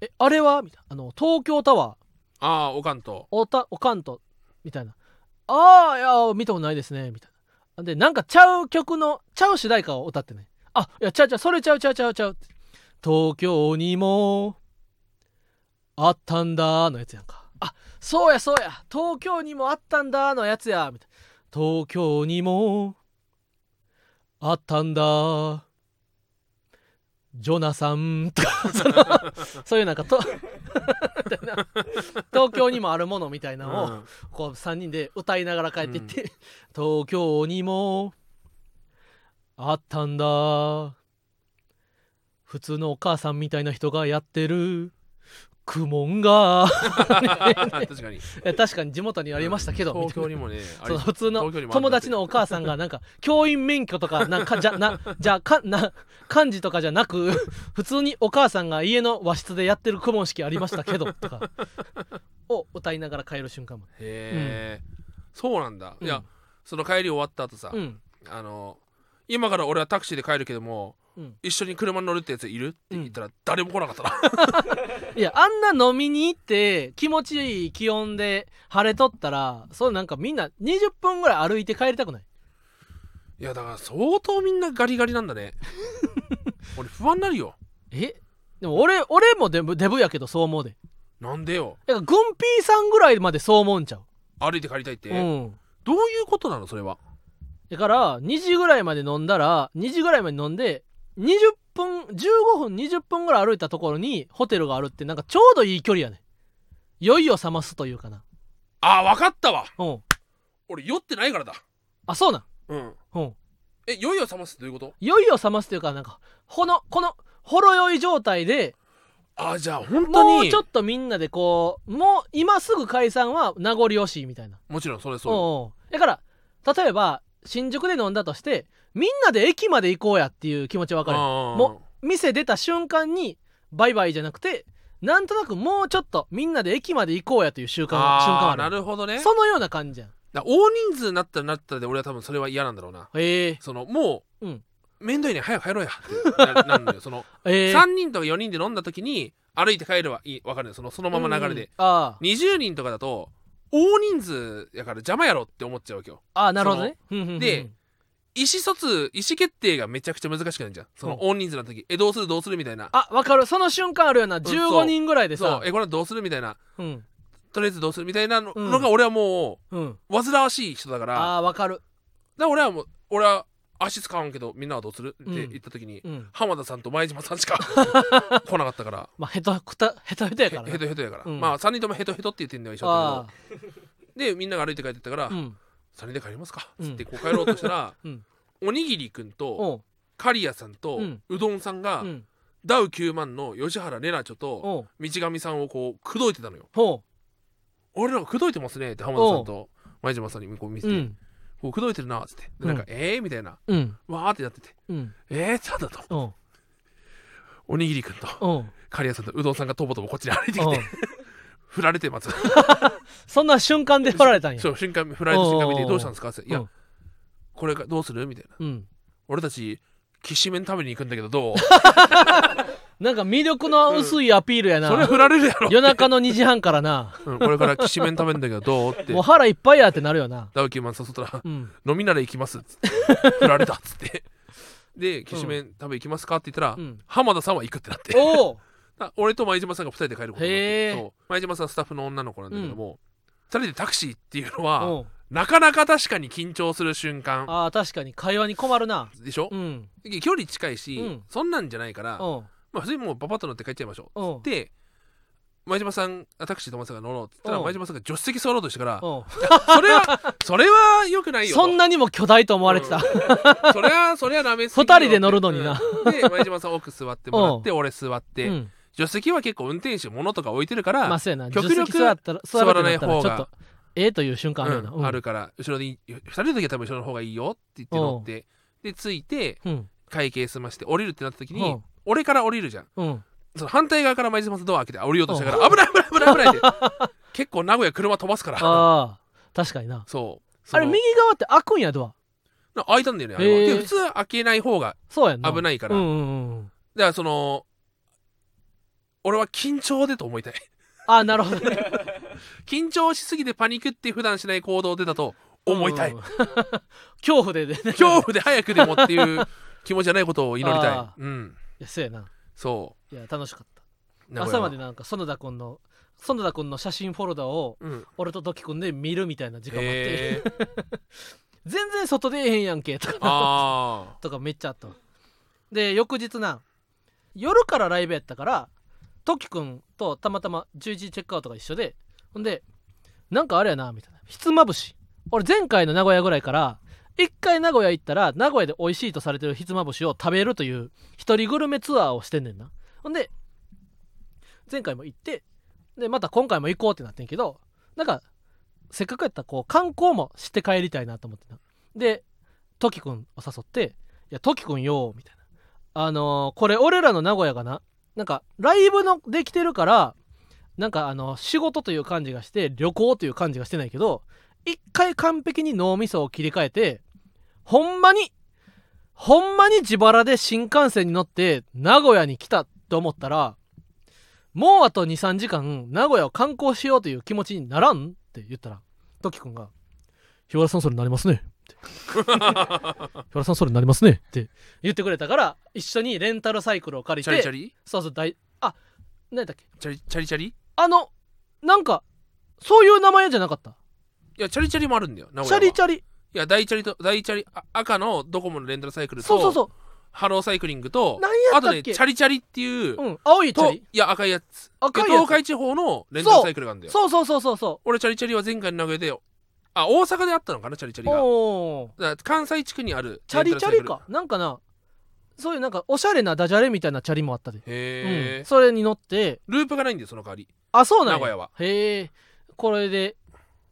Speaker 1: えあれは?」みたいな。あの「東京タワー」
Speaker 2: ああおかんと。
Speaker 1: おたおかんと。みたいな「ああいや見たことないですね」みたいな。でなんかちゃう曲のちゃう主題歌を歌ってね「あいやちゃうちゃう。それちゃうちゃうちゃうちゃう」って東京にもあったんだ」のやつやんか「あそうやそうや。東京にもあったんだ」のやつや。みたいな「東京にもあったんだ」ジョナサンとかその そういうなんかとみたいな。東京にもあるものみたいなのを、
Speaker 2: うん。
Speaker 1: こう3人で歌いながら帰っていって、東京にもあったんだ。普通のお母さんみたいな人がやってる苦悶が。
Speaker 2: 確かに。
Speaker 1: え確かに地元にありましたけど、みたいな。
Speaker 2: 東京にもね
Speaker 1: 普通の友達のお母さんがなんか教員免許とかなんかじゃなじゃあかな漢字とかじゃなく 普通にお母さんが家の和室でやってる公文式ありましたけどとか。を歌いながら帰る瞬間も。
Speaker 2: へえ。そうなんだ。いや
Speaker 1: うん
Speaker 2: その帰り終わった後さ
Speaker 1: うん。
Speaker 2: あの今から俺はタクシーで帰るけども
Speaker 1: うん
Speaker 2: 一緒に車に乗るってやついるって言ったら誰も来なかったな。
Speaker 1: いやあんな飲みに行って気持ちいい気温で晴れとったらそうなんかみんな20分ぐらい歩いて帰りたくない？
Speaker 2: いやだから相当みんなガリガリなんだね。俺不安になるよ。
Speaker 1: え？でも俺俺もデブデブやけどそう思うで。
Speaker 2: なんでよ。
Speaker 1: だからグンピーさんぐらいまでそう思うんちゃう。
Speaker 2: 歩いて帰りたいって、
Speaker 1: うん。
Speaker 2: どういうことなのそれは？
Speaker 1: だから2時ぐらいまで飲んだら2時ぐらいまで飲んで20分15分20分ぐらい歩いたところにホテルがあるってなんかちょうどいい距離やね。酔いを覚ますというかな。
Speaker 2: あ分かったわ。
Speaker 1: うん。
Speaker 2: 俺酔ってないからだ。
Speaker 1: あそうなん。
Speaker 2: うん。
Speaker 1: うん。
Speaker 2: え酔いを覚ますってどういうこと？
Speaker 1: 酔いを覚ますというかなんかほのこのほろ酔い状態で
Speaker 2: あじゃあ本当に。
Speaker 1: もうちょっとみんなでこうもう今すぐ解散は名残惜しいみたいな。
Speaker 2: もちろんそれ
Speaker 1: う
Speaker 2: そう
Speaker 1: だから例えば新宿で飲んだとしてみんなで駅まで行こうやっていう気持ちは分かるも
Speaker 2: も
Speaker 1: 店出た瞬間にバイバイじゃなくてなんとなくもうちょっとみんなで駅まで行こうやという習慣は瞬間
Speaker 2: ああな
Speaker 1: はある
Speaker 2: るほどね。
Speaker 1: そのような感じやん。
Speaker 2: 大人数になったらなったで俺は多分それは嫌なんだろうな。
Speaker 1: ええ
Speaker 2: そのもう、
Speaker 1: うん。
Speaker 2: 面倒いね早く帰ろうやってななんのよ。その、
Speaker 1: ええ
Speaker 2: 3人とか4人で飲んだ時に歩いて帰ればいい分かる。よそのそのまま流れで、
Speaker 1: うんあ
Speaker 2: 20人とかだと大人数やから邪魔やろって思っちゃうわけよ。
Speaker 1: あああなるほどね。うんうんうん。
Speaker 2: で意思疎通意思決定がめちゃくちゃ難しくなるじゃん。その大人数の時えどうするどうするみたいな。
Speaker 1: あ分かる。その瞬間あるよ
Speaker 2: う
Speaker 1: 15人ぐらいでさ。
Speaker 2: そうえこれどうするみたいな。
Speaker 1: うん。
Speaker 2: とりあえずどうするみたいなの,、
Speaker 1: うん。
Speaker 2: のが俺はも
Speaker 1: うん。
Speaker 2: う煩わしい人だから。だか
Speaker 1: ああ分かる。
Speaker 2: ら俺はもう俺は足使わんけどみんなはどうする？って
Speaker 1: うん。
Speaker 2: 言った時に、
Speaker 1: うん。
Speaker 2: 浜田さんと前島さんしか 来なかったから。
Speaker 1: まあヘトくたヘトヘトやからな。
Speaker 2: ヘトヘトやから、
Speaker 1: うん。
Speaker 2: まあ3人ともヘトヘトって言ってんだよ一緒
Speaker 1: あ
Speaker 2: だけど。でみんなが歩いて帰ってったから、
Speaker 1: あうん
Speaker 2: 3人で帰りますか
Speaker 1: うん。
Speaker 2: つってこう帰ろうとしたら、
Speaker 1: うん。
Speaker 2: おにぎりくんと刈谷さんと、
Speaker 1: う
Speaker 2: うんどんさんが、
Speaker 1: うん。
Speaker 2: ダウ9万の吉原玲奈ちょと道上さんをこう口説いてたのよ。
Speaker 1: ほ
Speaker 2: 俺らが口説いてますねって浜田さんと前島さんにこう見せて、こう口説いてるなっつって。でなんか、
Speaker 1: うん。
Speaker 2: えー？みたいな。
Speaker 1: うん。
Speaker 2: わーってなってて。
Speaker 1: うん。
Speaker 2: えー？ってなんだと。
Speaker 1: お
Speaker 2: にぎりくんと刈谷さんとうどんさんがとぼとぼこっちに歩いてきて振られてます。
Speaker 1: そんな瞬間で振られたんや。
Speaker 2: そう瞬間振られた瞬間見てどうしたんですか？っていや、
Speaker 1: うん。
Speaker 2: これがどうする？みたいな。
Speaker 1: うん。
Speaker 2: 俺たちきしめん食べに行くんだけどどう？
Speaker 1: なんか魅力の薄いアピールやな。
Speaker 2: それ振られるやろ、
Speaker 1: 夜中の2時半からな。
Speaker 2: うん、これからきしめん食べるんだけどどう？って。
Speaker 1: もう腹いっぱいやってなるよな。
Speaker 2: ダウキューマン誘ったら
Speaker 1: うん。
Speaker 2: 飲みなら行きますっつって振られたっつって。できしめん食べ行きますか？って言ったら、
Speaker 1: うん。
Speaker 2: 浜田さんは行くってなって。
Speaker 1: おお
Speaker 2: あ俺と前島さんが2人で帰ることになってそう。前島さんスタッフの女の子なんだけども、2人でタクシーっていうのはなかなか確かに緊張する瞬間。
Speaker 1: ああ確かに会話に困るな。
Speaker 2: でしょ？
Speaker 1: う、ん。
Speaker 2: 距離近いし、
Speaker 1: うん。
Speaker 2: そんなんじゃないから、まあ、普通にもうパパッと乗って帰っちゃいましょう。で前島さんあタクシー友達が乗ろうって言ったら
Speaker 1: うん。
Speaker 2: 前島さんが助手席座ろうとしてからそれは それはよくないよ
Speaker 1: そんなにも巨大と思われてた、
Speaker 2: それはそれはダメすぎるよ
Speaker 1: 二人で乗るのにな。
Speaker 2: うん。で前島さん奥座ってもらって俺座って、
Speaker 1: うん
Speaker 2: 助手席は結構運転手物とか置いてるから、
Speaker 1: まあそうやな。
Speaker 2: 極力
Speaker 1: 座ったら座
Speaker 2: らない方が
Speaker 1: ええという瞬間あるよな、
Speaker 2: うんあるから後ろに2人の時は多分後ろの方がいいよって言って乗ってで着いて
Speaker 1: うん。
Speaker 2: 会計済まして降りるってなった時に
Speaker 1: うん。
Speaker 2: 俺から降りるじゃん。
Speaker 1: うん。
Speaker 2: その反対側から前島さんドア開けて降りようとしたから危ない危ない危ない危ないって。結構名古屋車飛ばすから。
Speaker 1: ああ確かにな。
Speaker 2: そう。
Speaker 1: あれ右側って開くんやドア？
Speaker 2: な開いたんだよねあれは。普通開けない方が
Speaker 1: そうやんな。
Speaker 2: 危ないから。
Speaker 1: うんうんうん。
Speaker 2: だからその俺は緊張でと思いたい。
Speaker 1: あなるほど
Speaker 2: 緊張しすぎてパニックって普段しない行動でだと思いたい、
Speaker 1: うん。恐怖でね。
Speaker 2: 恐怖で早くでもっていう気持ちじゃないことを祈りたい。
Speaker 1: あ
Speaker 2: うん。
Speaker 1: いやそうやな。
Speaker 2: そ
Speaker 1: いや楽しかった。朝までなんか園田君の園田君の写真フォルダを
Speaker 2: うん。
Speaker 1: 俺と時君で見るみたいな時間もあって。全然外出えへんやんけとか
Speaker 2: あ
Speaker 1: とかめっちゃあった。わで翌日な夜からライブやったからトキくんとたまたま11時チェックアウトが一緒でほんでなんかあれやなみたいな。ひつまぶし。俺前回の名古屋ぐらいから一回名古屋行ったら名古屋で美味しいとされてるひつまぶしを食べるという一人グルメツアーをしてんねんな。ほんで前回も行ってでまた今回も行こうってなってんけどなんかせっかくやったらこう観光もして帰りたいなと思ってなでトキくんを誘って「いやトキくんよ」みたいな。あのーこれ俺らの名古屋がななんかライブのできてるからなんかあの仕事という感じがして旅行という感じがしてないけど一回完璧に脳みそを切り替えてほんまにほんまに自腹で新幹線に乗って名古屋に来たと思ったらもうあと23時間名古屋を観光しようという気持ちにならんって言ったらトキくんが「日原さんそれなりますね」って「日原さんそれなりますね」って言ってくれたから一緒にレンタルサイクルを借りて
Speaker 2: チャリチャリ？
Speaker 1: そうそう大あ何だっけ？
Speaker 2: チャリチャリチャリ？い
Speaker 1: あのなんかそういう名前じゃなかった？
Speaker 2: やチャリチャリもあるんだよ名
Speaker 1: チ
Speaker 2: 古屋は。
Speaker 1: ャリチャリ？
Speaker 2: いや大チャリと大チャリあ赤のドコモのレンタルサイクルと
Speaker 1: そうそうそう。
Speaker 2: ハローサイクリングと
Speaker 1: 何や
Speaker 2: あと
Speaker 1: ったっけ？
Speaker 2: ねチャリチャリっていう、
Speaker 1: うん青いチャ
Speaker 2: と
Speaker 1: リ
Speaker 2: いや赤いやつ。
Speaker 1: 赤いやつ。
Speaker 2: 東海地方のレンタルサイクルがあるんだよ。
Speaker 1: そうそうそうそうそ
Speaker 2: 俺チャリチャリは前回の名古屋であ大阪であったのかなチャリチャリ
Speaker 1: う
Speaker 2: が。
Speaker 1: お
Speaker 2: から関西地区にある。
Speaker 1: チャリチャリか。なんかなそういうなんかおしゃれなダジャレみたいなチャリもあったで、
Speaker 2: へえ、
Speaker 1: うん、それに乗って。
Speaker 2: ループがないんだよその代わり。
Speaker 1: あそうなんや。
Speaker 2: 名古屋は。
Speaker 1: へえこれで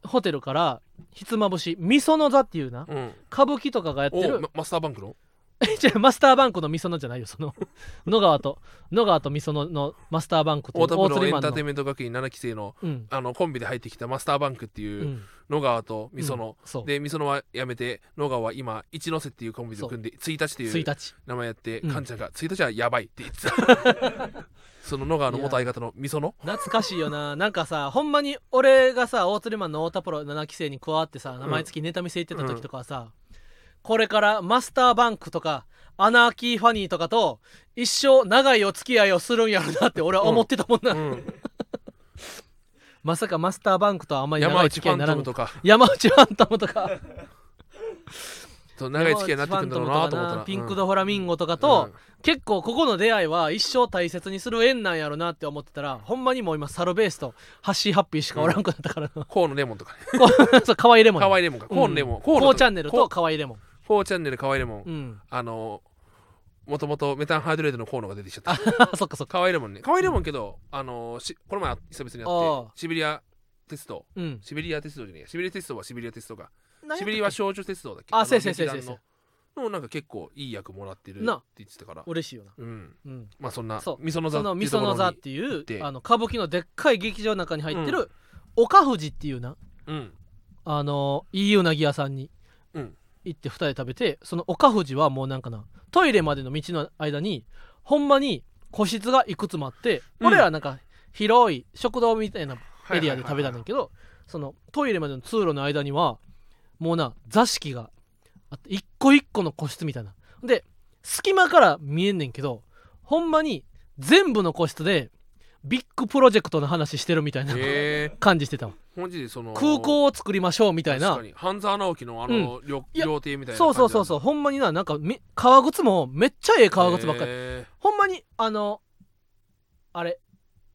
Speaker 1: ホテルからひつまぶしみその座っていうな
Speaker 2: うん。
Speaker 1: 歌舞伎とかがやってる。
Speaker 2: おママスターバンクの？
Speaker 1: じゃマスターバンクのみそのじゃないよその。野川と野川とみそののマスターバンクという
Speaker 2: 太田プロエンターテインメント学院7期生の
Speaker 1: うん。
Speaker 2: あのコンビで入ってきたマスターバンクっていうう、
Speaker 1: ん
Speaker 2: 野川とみその、
Speaker 1: うん
Speaker 2: でみそのは辞めて野川は今一ノ瀬っていうコンビで組んで1日っていう
Speaker 1: 1日
Speaker 2: 名前やって
Speaker 1: うん。
Speaker 2: カンちゃんが1日はやばいって言ってた。その野川の元相方のみその？
Speaker 1: 懐かしいよな。なんかさほんまに俺がさ大釣りマンの太田プロ7期生に加わってさ名前付きネタ見せ行ってた時とかはさ、これからマスターバンクとかアナーキーファニーとかと一生長いお付き合いをするんやろなって俺は思ってたもんな、
Speaker 2: うん
Speaker 1: まさかマスターバンクとはあんまり長い
Speaker 2: 山内ファ
Speaker 1: 付き合いにならん。
Speaker 2: とか
Speaker 1: 山内ファントムとか。
Speaker 2: と長い付き合いになってくんだろうなと思ったら。
Speaker 1: ピンク・ド・フラミンゴとかと、結構ここの出会いは一生大切にする縁なんやろなって思ってたらほんまにもう今サルベースとハッシーハッピーしかおらんくなったからな、
Speaker 2: コーンのレモンとかね。
Speaker 1: そう可愛いレモン
Speaker 2: 可愛いレモンか。コーンのレモン、コーンの
Speaker 1: コーチャンネル
Speaker 2: コ
Speaker 1: と可愛いレモン。
Speaker 2: コーチャンネル可愛いレモン、
Speaker 1: うん。
Speaker 2: あのもともとメタンハイドレートのコーノが出てきちゃった。
Speaker 1: あ そっかそっか。
Speaker 2: 可愛いレモンね。可愛いレモンけど、あのしこの前久々に
Speaker 1: あ
Speaker 2: 会っ
Speaker 1: あ
Speaker 2: てシベリア鉄道
Speaker 1: うん。
Speaker 2: シベリア鉄道じゃねえや。シベリア鉄道はシベリア鉄道か。シベリア少女鉄道だっけ？の
Speaker 1: あそうやそうや
Speaker 2: 劇団
Speaker 1: そうや
Speaker 2: ののなんか結構いい役もらってるって
Speaker 1: な。
Speaker 2: 言ってたから。
Speaker 1: 嬉しいよな。
Speaker 2: うん。
Speaker 1: うん。
Speaker 2: まあそんな
Speaker 1: そう。
Speaker 2: みその座
Speaker 1: みその座っていう
Speaker 2: て。
Speaker 1: あの歌舞伎のでっかい劇場の中に入って
Speaker 2: う
Speaker 1: る岡藤っていうな
Speaker 2: うん。
Speaker 1: あのいいうなぎ屋さんに。
Speaker 2: うん
Speaker 1: 行って2人で食べてその岡藤はもうなんかなトイレまでの道の間にほんまに個室がいくつもあって、
Speaker 2: うん。
Speaker 1: 俺らなんか広い食堂みたいなエリアで食べたん
Speaker 2: の
Speaker 1: だけどそのトイレまでの通路の間にはもうな座敷があって一個一個の個室みたいな。で隙間から見えんねんけどほんまに全部の個室でビッグプロジェクトの話してるみたいな感じしてたわ
Speaker 2: マジでその
Speaker 1: 空港を作りましょうみたいな。
Speaker 2: 確かに。半沢直樹のあの料
Speaker 1: いや
Speaker 2: 料亭みたいな
Speaker 1: そうそうそうそう。うほんまにななんかめ革靴もめっちゃええ革靴ばっかり。
Speaker 2: り
Speaker 1: ほんまにあのあれ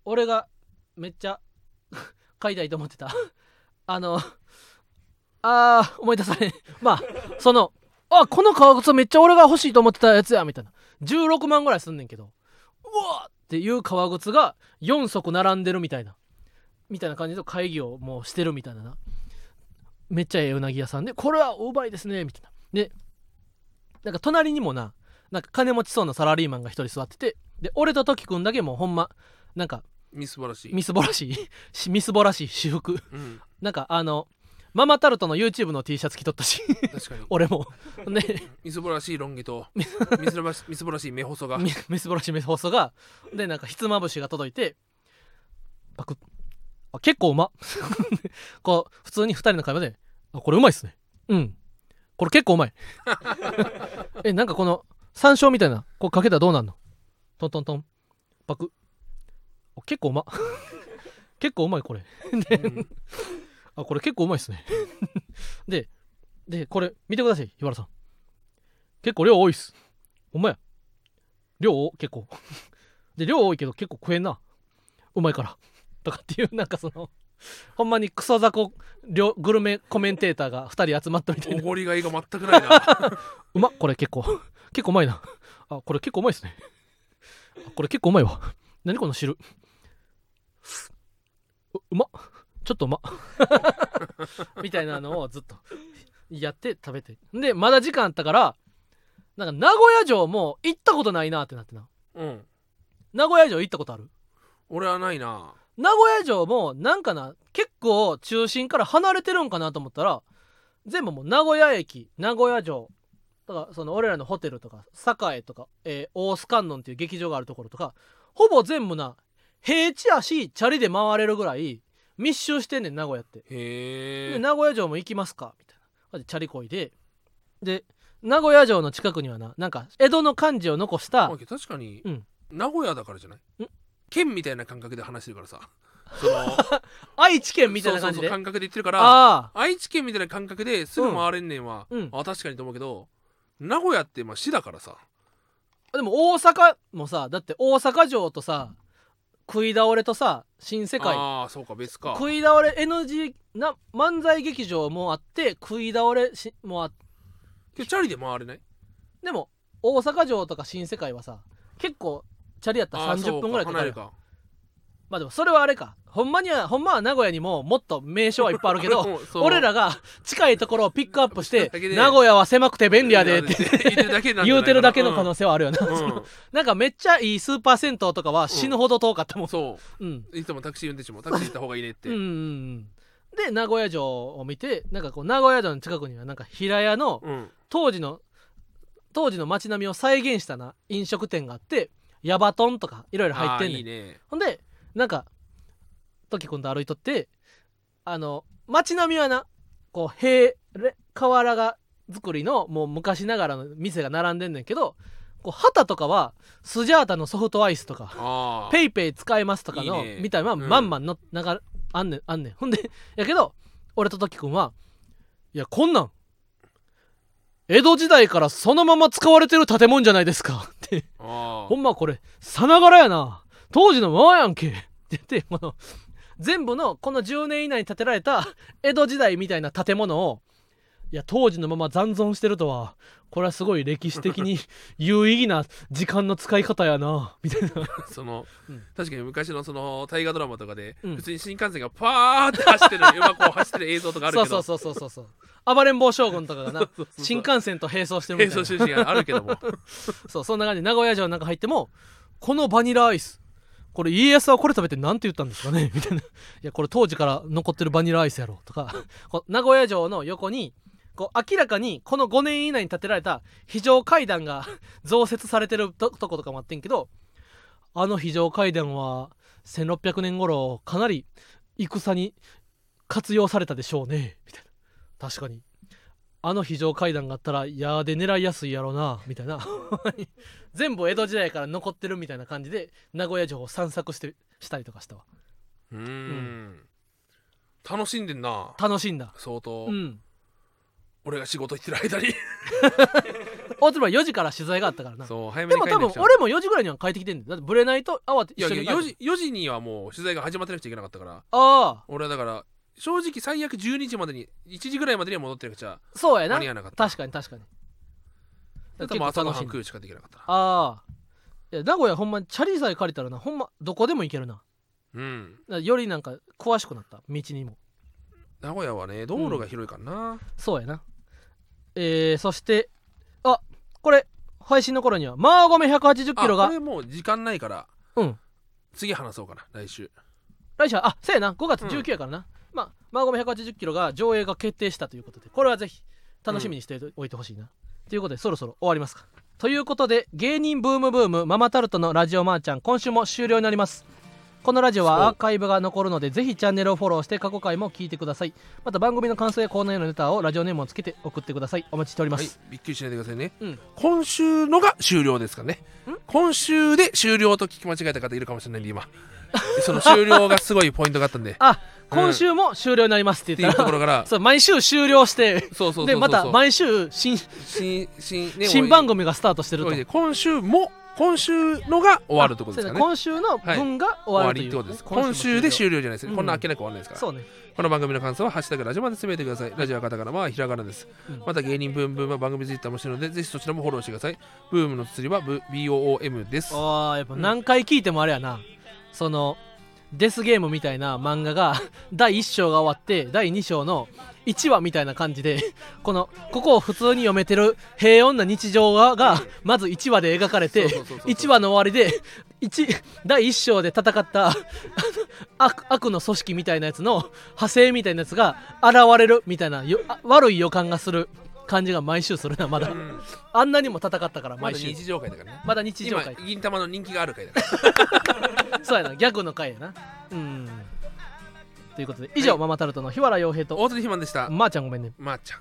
Speaker 1: 俺がめっちゃ 買いたいと思ってた。あのあー思い出されん。まあそのあこの革靴めっちゃ俺が欲しいと思ってたやつやみたいな。16万ぐらいすんねんけど。うわーっていう革靴が4足並んでるみたいな。みたいな感じで会議をもうしてるみたいなな。めっちゃええうなぎ屋さんでこれはうまいですねみたいな。でなんか隣にもななんか金持ちそうなサラリーマンが一人座っててで俺とトキ君だけもうほんまなんか
Speaker 2: みすばらしい。
Speaker 1: みすぼらしい。しみすぼらしい私服。
Speaker 2: うん。
Speaker 1: なんかあのママタルトの YouTube の T シャツ着とったし。
Speaker 2: 確かに。
Speaker 1: 俺も。ね。
Speaker 2: みすぼらしいロン毛と みすぼらしみすぼらしい目細が。
Speaker 1: みみすぼらしいメ放送が。でなんかひつまぶしが届いてパクッ。あ結構うま。こう普通に2人の会話で「あこれうまいっすね。うん。これ結構うまい。えなんかこの山椒みたいなこうかけたらどうなんの？トントントン。パク結構うま。結構うまいこれ。で、
Speaker 2: うん
Speaker 1: あこれ結構うまいっすね。ででこれ見てください日原さん。結構量多いっす。ほんまや。量多結構。で量多いけど結構食えんな。うまいから。とかっていうなんかそのほんまにクソ雑魚料グルメコメンテーターが2人集まったみたい
Speaker 2: お
Speaker 1: な
Speaker 2: ごりがいが全くないな。
Speaker 1: うまっこれ結構。結構うまいな。あこれ結構うまいっすね。あこれ結構うまいわ。何この汁。ううまっちょっとうまっ みたいなのをずっとやって食べて。でまだ時間あったからなんか名古屋城も行ったことないなってなってな。
Speaker 2: うん。
Speaker 1: 名古屋城行ったことある？
Speaker 2: 俺はないな。
Speaker 1: 名古屋城もなんかな結構中心から離れてるんかなと思ったら全部もう名古屋駅名古屋城。だからその俺らのホテルとか栄とか、えー大須観音っていう劇場があるところとかほぼ全部な平地やしチャリで回れるぐらい密集してんねん名古屋って。
Speaker 2: へえ
Speaker 1: で名古屋城も行きますか？みたいな。チャリこいで。で名古屋城の近くにはななんか江戸の漢字を残した
Speaker 2: 確かに、
Speaker 1: うん。
Speaker 2: 名古屋だからじゃない？
Speaker 1: ん？
Speaker 2: 県みたいな感覚で話してるからさ。その
Speaker 1: 愛知県みたいな感じで？
Speaker 2: そうそうそう感覚で言ってるから愛知県みたいな感覚ですぐ回れんねんは、
Speaker 1: うん。
Speaker 2: あ確かにと思うけど名古屋ってまあ市だからさ。
Speaker 1: でも大阪もさだって大阪城とさ食い倒れとさ新世界。
Speaker 2: ああそうか別か。
Speaker 1: 食い倒れ NG な漫才劇場もあって食い倒れしもあって
Speaker 2: チャリで回れない？
Speaker 1: でも大阪城とか新世界はさ結構チャリやったら
Speaker 2: あー
Speaker 1: 30分ぐらいかかる
Speaker 2: か
Speaker 1: まあでもそれはあれか。ほんまにはほんまは名古屋にももっと名所はいっぱいあるけど
Speaker 2: そう。
Speaker 1: 俺らが近いところをピックアップして名古屋は狭くて便利やでって
Speaker 2: 言
Speaker 1: うてるだけの可能性はあるよな、なんかめっちゃいいスーパー銭湯とかは死ぬほど遠かったもん、
Speaker 2: そう。
Speaker 1: うん、
Speaker 2: いつもタクシー運転手もタクシー行った方がいいねって、
Speaker 1: うんうんうん。で名古屋城を見てなんかこう名古屋城の近くにはなんか平屋の
Speaker 2: うん。
Speaker 1: 当時の当時の街並みを再現したな飲食店があってヤバトンとかいろいろ入ってんねん。
Speaker 2: いいね。
Speaker 1: ほんでなんか時くんと歩いとってあの街並みはなこう平れ瓦が作りのもう昔ながらの店が並んでんねんけどこう旗とかはスジャータのソフトアイスとかペイペイ使えますとかのみたいな
Speaker 2: うん。
Speaker 1: まんまんの流れあんねんあんねん。ほんで やけど俺と時くんはいやこんなん江戸時代からそのまま使われてる建物じゃないですか。って。
Speaker 2: あ
Speaker 1: ほんまこれさながらやな当時のままやんけ。って言ってこの全部のこの10年以内に建てられた江戸時代みたいな建物をいや当時のまま残存してるとはこれはすごい歴史的に 有意義な時間の使い方やなみたいな。
Speaker 2: その、
Speaker 1: うん
Speaker 2: 確かに昔のその大河ドラマとかで、
Speaker 1: うん。
Speaker 2: 普通に新幹線がパーって走ってる 今こう走ってる映像とかあるけど。
Speaker 1: そうそうそうそうそうそう。暴れん坊将軍とかがな
Speaker 2: そうそう
Speaker 1: 新幹線と並走してるみ
Speaker 2: 並
Speaker 1: たいな。
Speaker 2: 走中心があるけども。
Speaker 1: そうそんな感じで名古屋城の中入ってもこのバニラアイスこれ家康はこれ食べて何て言ったんですかね？みたいな。いやこれ当時から残ってるバニラアイスやろとか。名古屋城の横にこう明らかにこの5年以内に建てられた非常階段が 増設されてるととことかもあってんけどあの非常階段は1600年頃かなり戦に活用されたでしょうね。みたいな。確かに。あの非常階段があったら矢で狙いやすいやろうなみたいな。全部江戸時代から残ってるみたいな感じで名古屋城を散策してしたりとかしたわ。
Speaker 2: うーん。楽しんでんな。
Speaker 1: 楽しんだ。
Speaker 2: 相当、
Speaker 1: うん。
Speaker 2: 俺が仕事行ってる間に。
Speaker 1: 大鶴は4時から取材があったからな。
Speaker 2: そう早め
Speaker 1: でも多分俺も4時ぐらいには帰ってきてんだよ。だってブレないと慌て
Speaker 2: いやいや
Speaker 1: 一緒に帰る。
Speaker 2: 4時 ,4 時にはもう取材が始まってなくちゃいけなかったから。
Speaker 1: ああ。
Speaker 2: 俺はだから正直最悪12時までに1時ぐらいまでには戻ってなくちゃ
Speaker 1: そうやな。
Speaker 2: 間に合わなかった
Speaker 1: 確かに確かに。
Speaker 2: で多分朝ごはん食うしかできなかったな
Speaker 1: ああ。いや名古屋ほんまにチャリさえ借りたらなほんまどこでも行けるな。
Speaker 2: うん。
Speaker 1: よりなんか詳しくなった道にも。
Speaker 2: 名古屋はね道路が広いからな、
Speaker 1: そうやな。えー、そしてあこれ配信の頃にはマーゴメ180キロが。
Speaker 2: あこれもう時間ないから
Speaker 1: うん。
Speaker 2: 次話そうかな来週。
Speaker 1: 来週はあそうやな。5月19やからな、まあマーゴメ180キロが上映が決定したということでこれはぜひ楽しみにしておいてほしいな、ということでそろそろ終わりますか。ということで芸人ブームブームママタルトのラジオマーちゃん今週も終了になります。このラジオはアーカイブが残るのでぜひチャンネルをフォローして過去回も聞いてください。また番組の感想やコーナーへのレターをラジオネームをつけて送ってください。お待ちしておりま
Speaker 2: はい
Speaker 1: す、
Speaker 2: びっくりしないでくださいね、
Speaker 1: うん。
Speaker 2: 今週のが終了ですかね。
Speaker 1: ん。
Speaker 2: 今週で終了と聞き間違えた方いるかもしれないんで今 その終了がすごいポイントがあったんで。っ
Speaker 1: あ今週も終了になりますって
Speaker 2: て
Speaker 1: 言った
Speaker 2: うところから。
Speaker 1: そう毎週終了して
Speaker 2: そうそう
Speaker 1: でまた毎週新
Speaker 2: 新新,、ね、
Speaker 1: 新番組がスタートしてると。
Speaker 2: 今週も今週のが終わるってことですかね。
Speaker 1: そう今週の分が終わる
Speaker 2: ってことです。今週で終了じゃないです、
Speaker 1: うん
Speaker 2: こんなあっけなく終わらないですから。
Speaker 1: ね。
Speaker 2: この番組の感想は「ハッシュタグラジオ」までつぶやいてくださいラジオはカタカナまあひらがなです、
Speaker 1: うん。
Speaker 2: また芸人ブームブームは番組ツイッターもしてるのでぜひそちらもフォローしてください。ブームの釣りは BOOM です。
Speaker 1: あーやっぱ何回聞いてもあれやな、そのデスゲームみたいな漫画が 第1章が終わって第2章の1話みたいな感じで このここを普通に読めてる平穏な日常ががまず1話で描かれて
Speaker 2: そうそうそうそう
Speaker 1: 1話の終わりで一第1章で戦った 悪悪の組織みたいなやつの派生みたいなやつが現れるみたいな悪い予感がする感じが毎週するなまだ。
Speaker 2: うん。
Speaker 1: あんなにも戦ったから
Speaker 2: ま
Speaker 1: 毎週。
Speaker 2: だ日常会だからね。
Speaker 1: まだ日常
Speaker 2: 今
Speaker 1: 会
Speaker 2: 銀玉の人気がある会だから
Speaker 1: そうやな。ギャグの回やな。うん。ということで以上、
Speaker 2: はい。
Speaker 1: ママタルトの日原洋平と
Speaker 2: 大鶴ひまんでした。
Speaker 1: まー、ちゃんごめんね。
Speaker 2: まー、ちゃん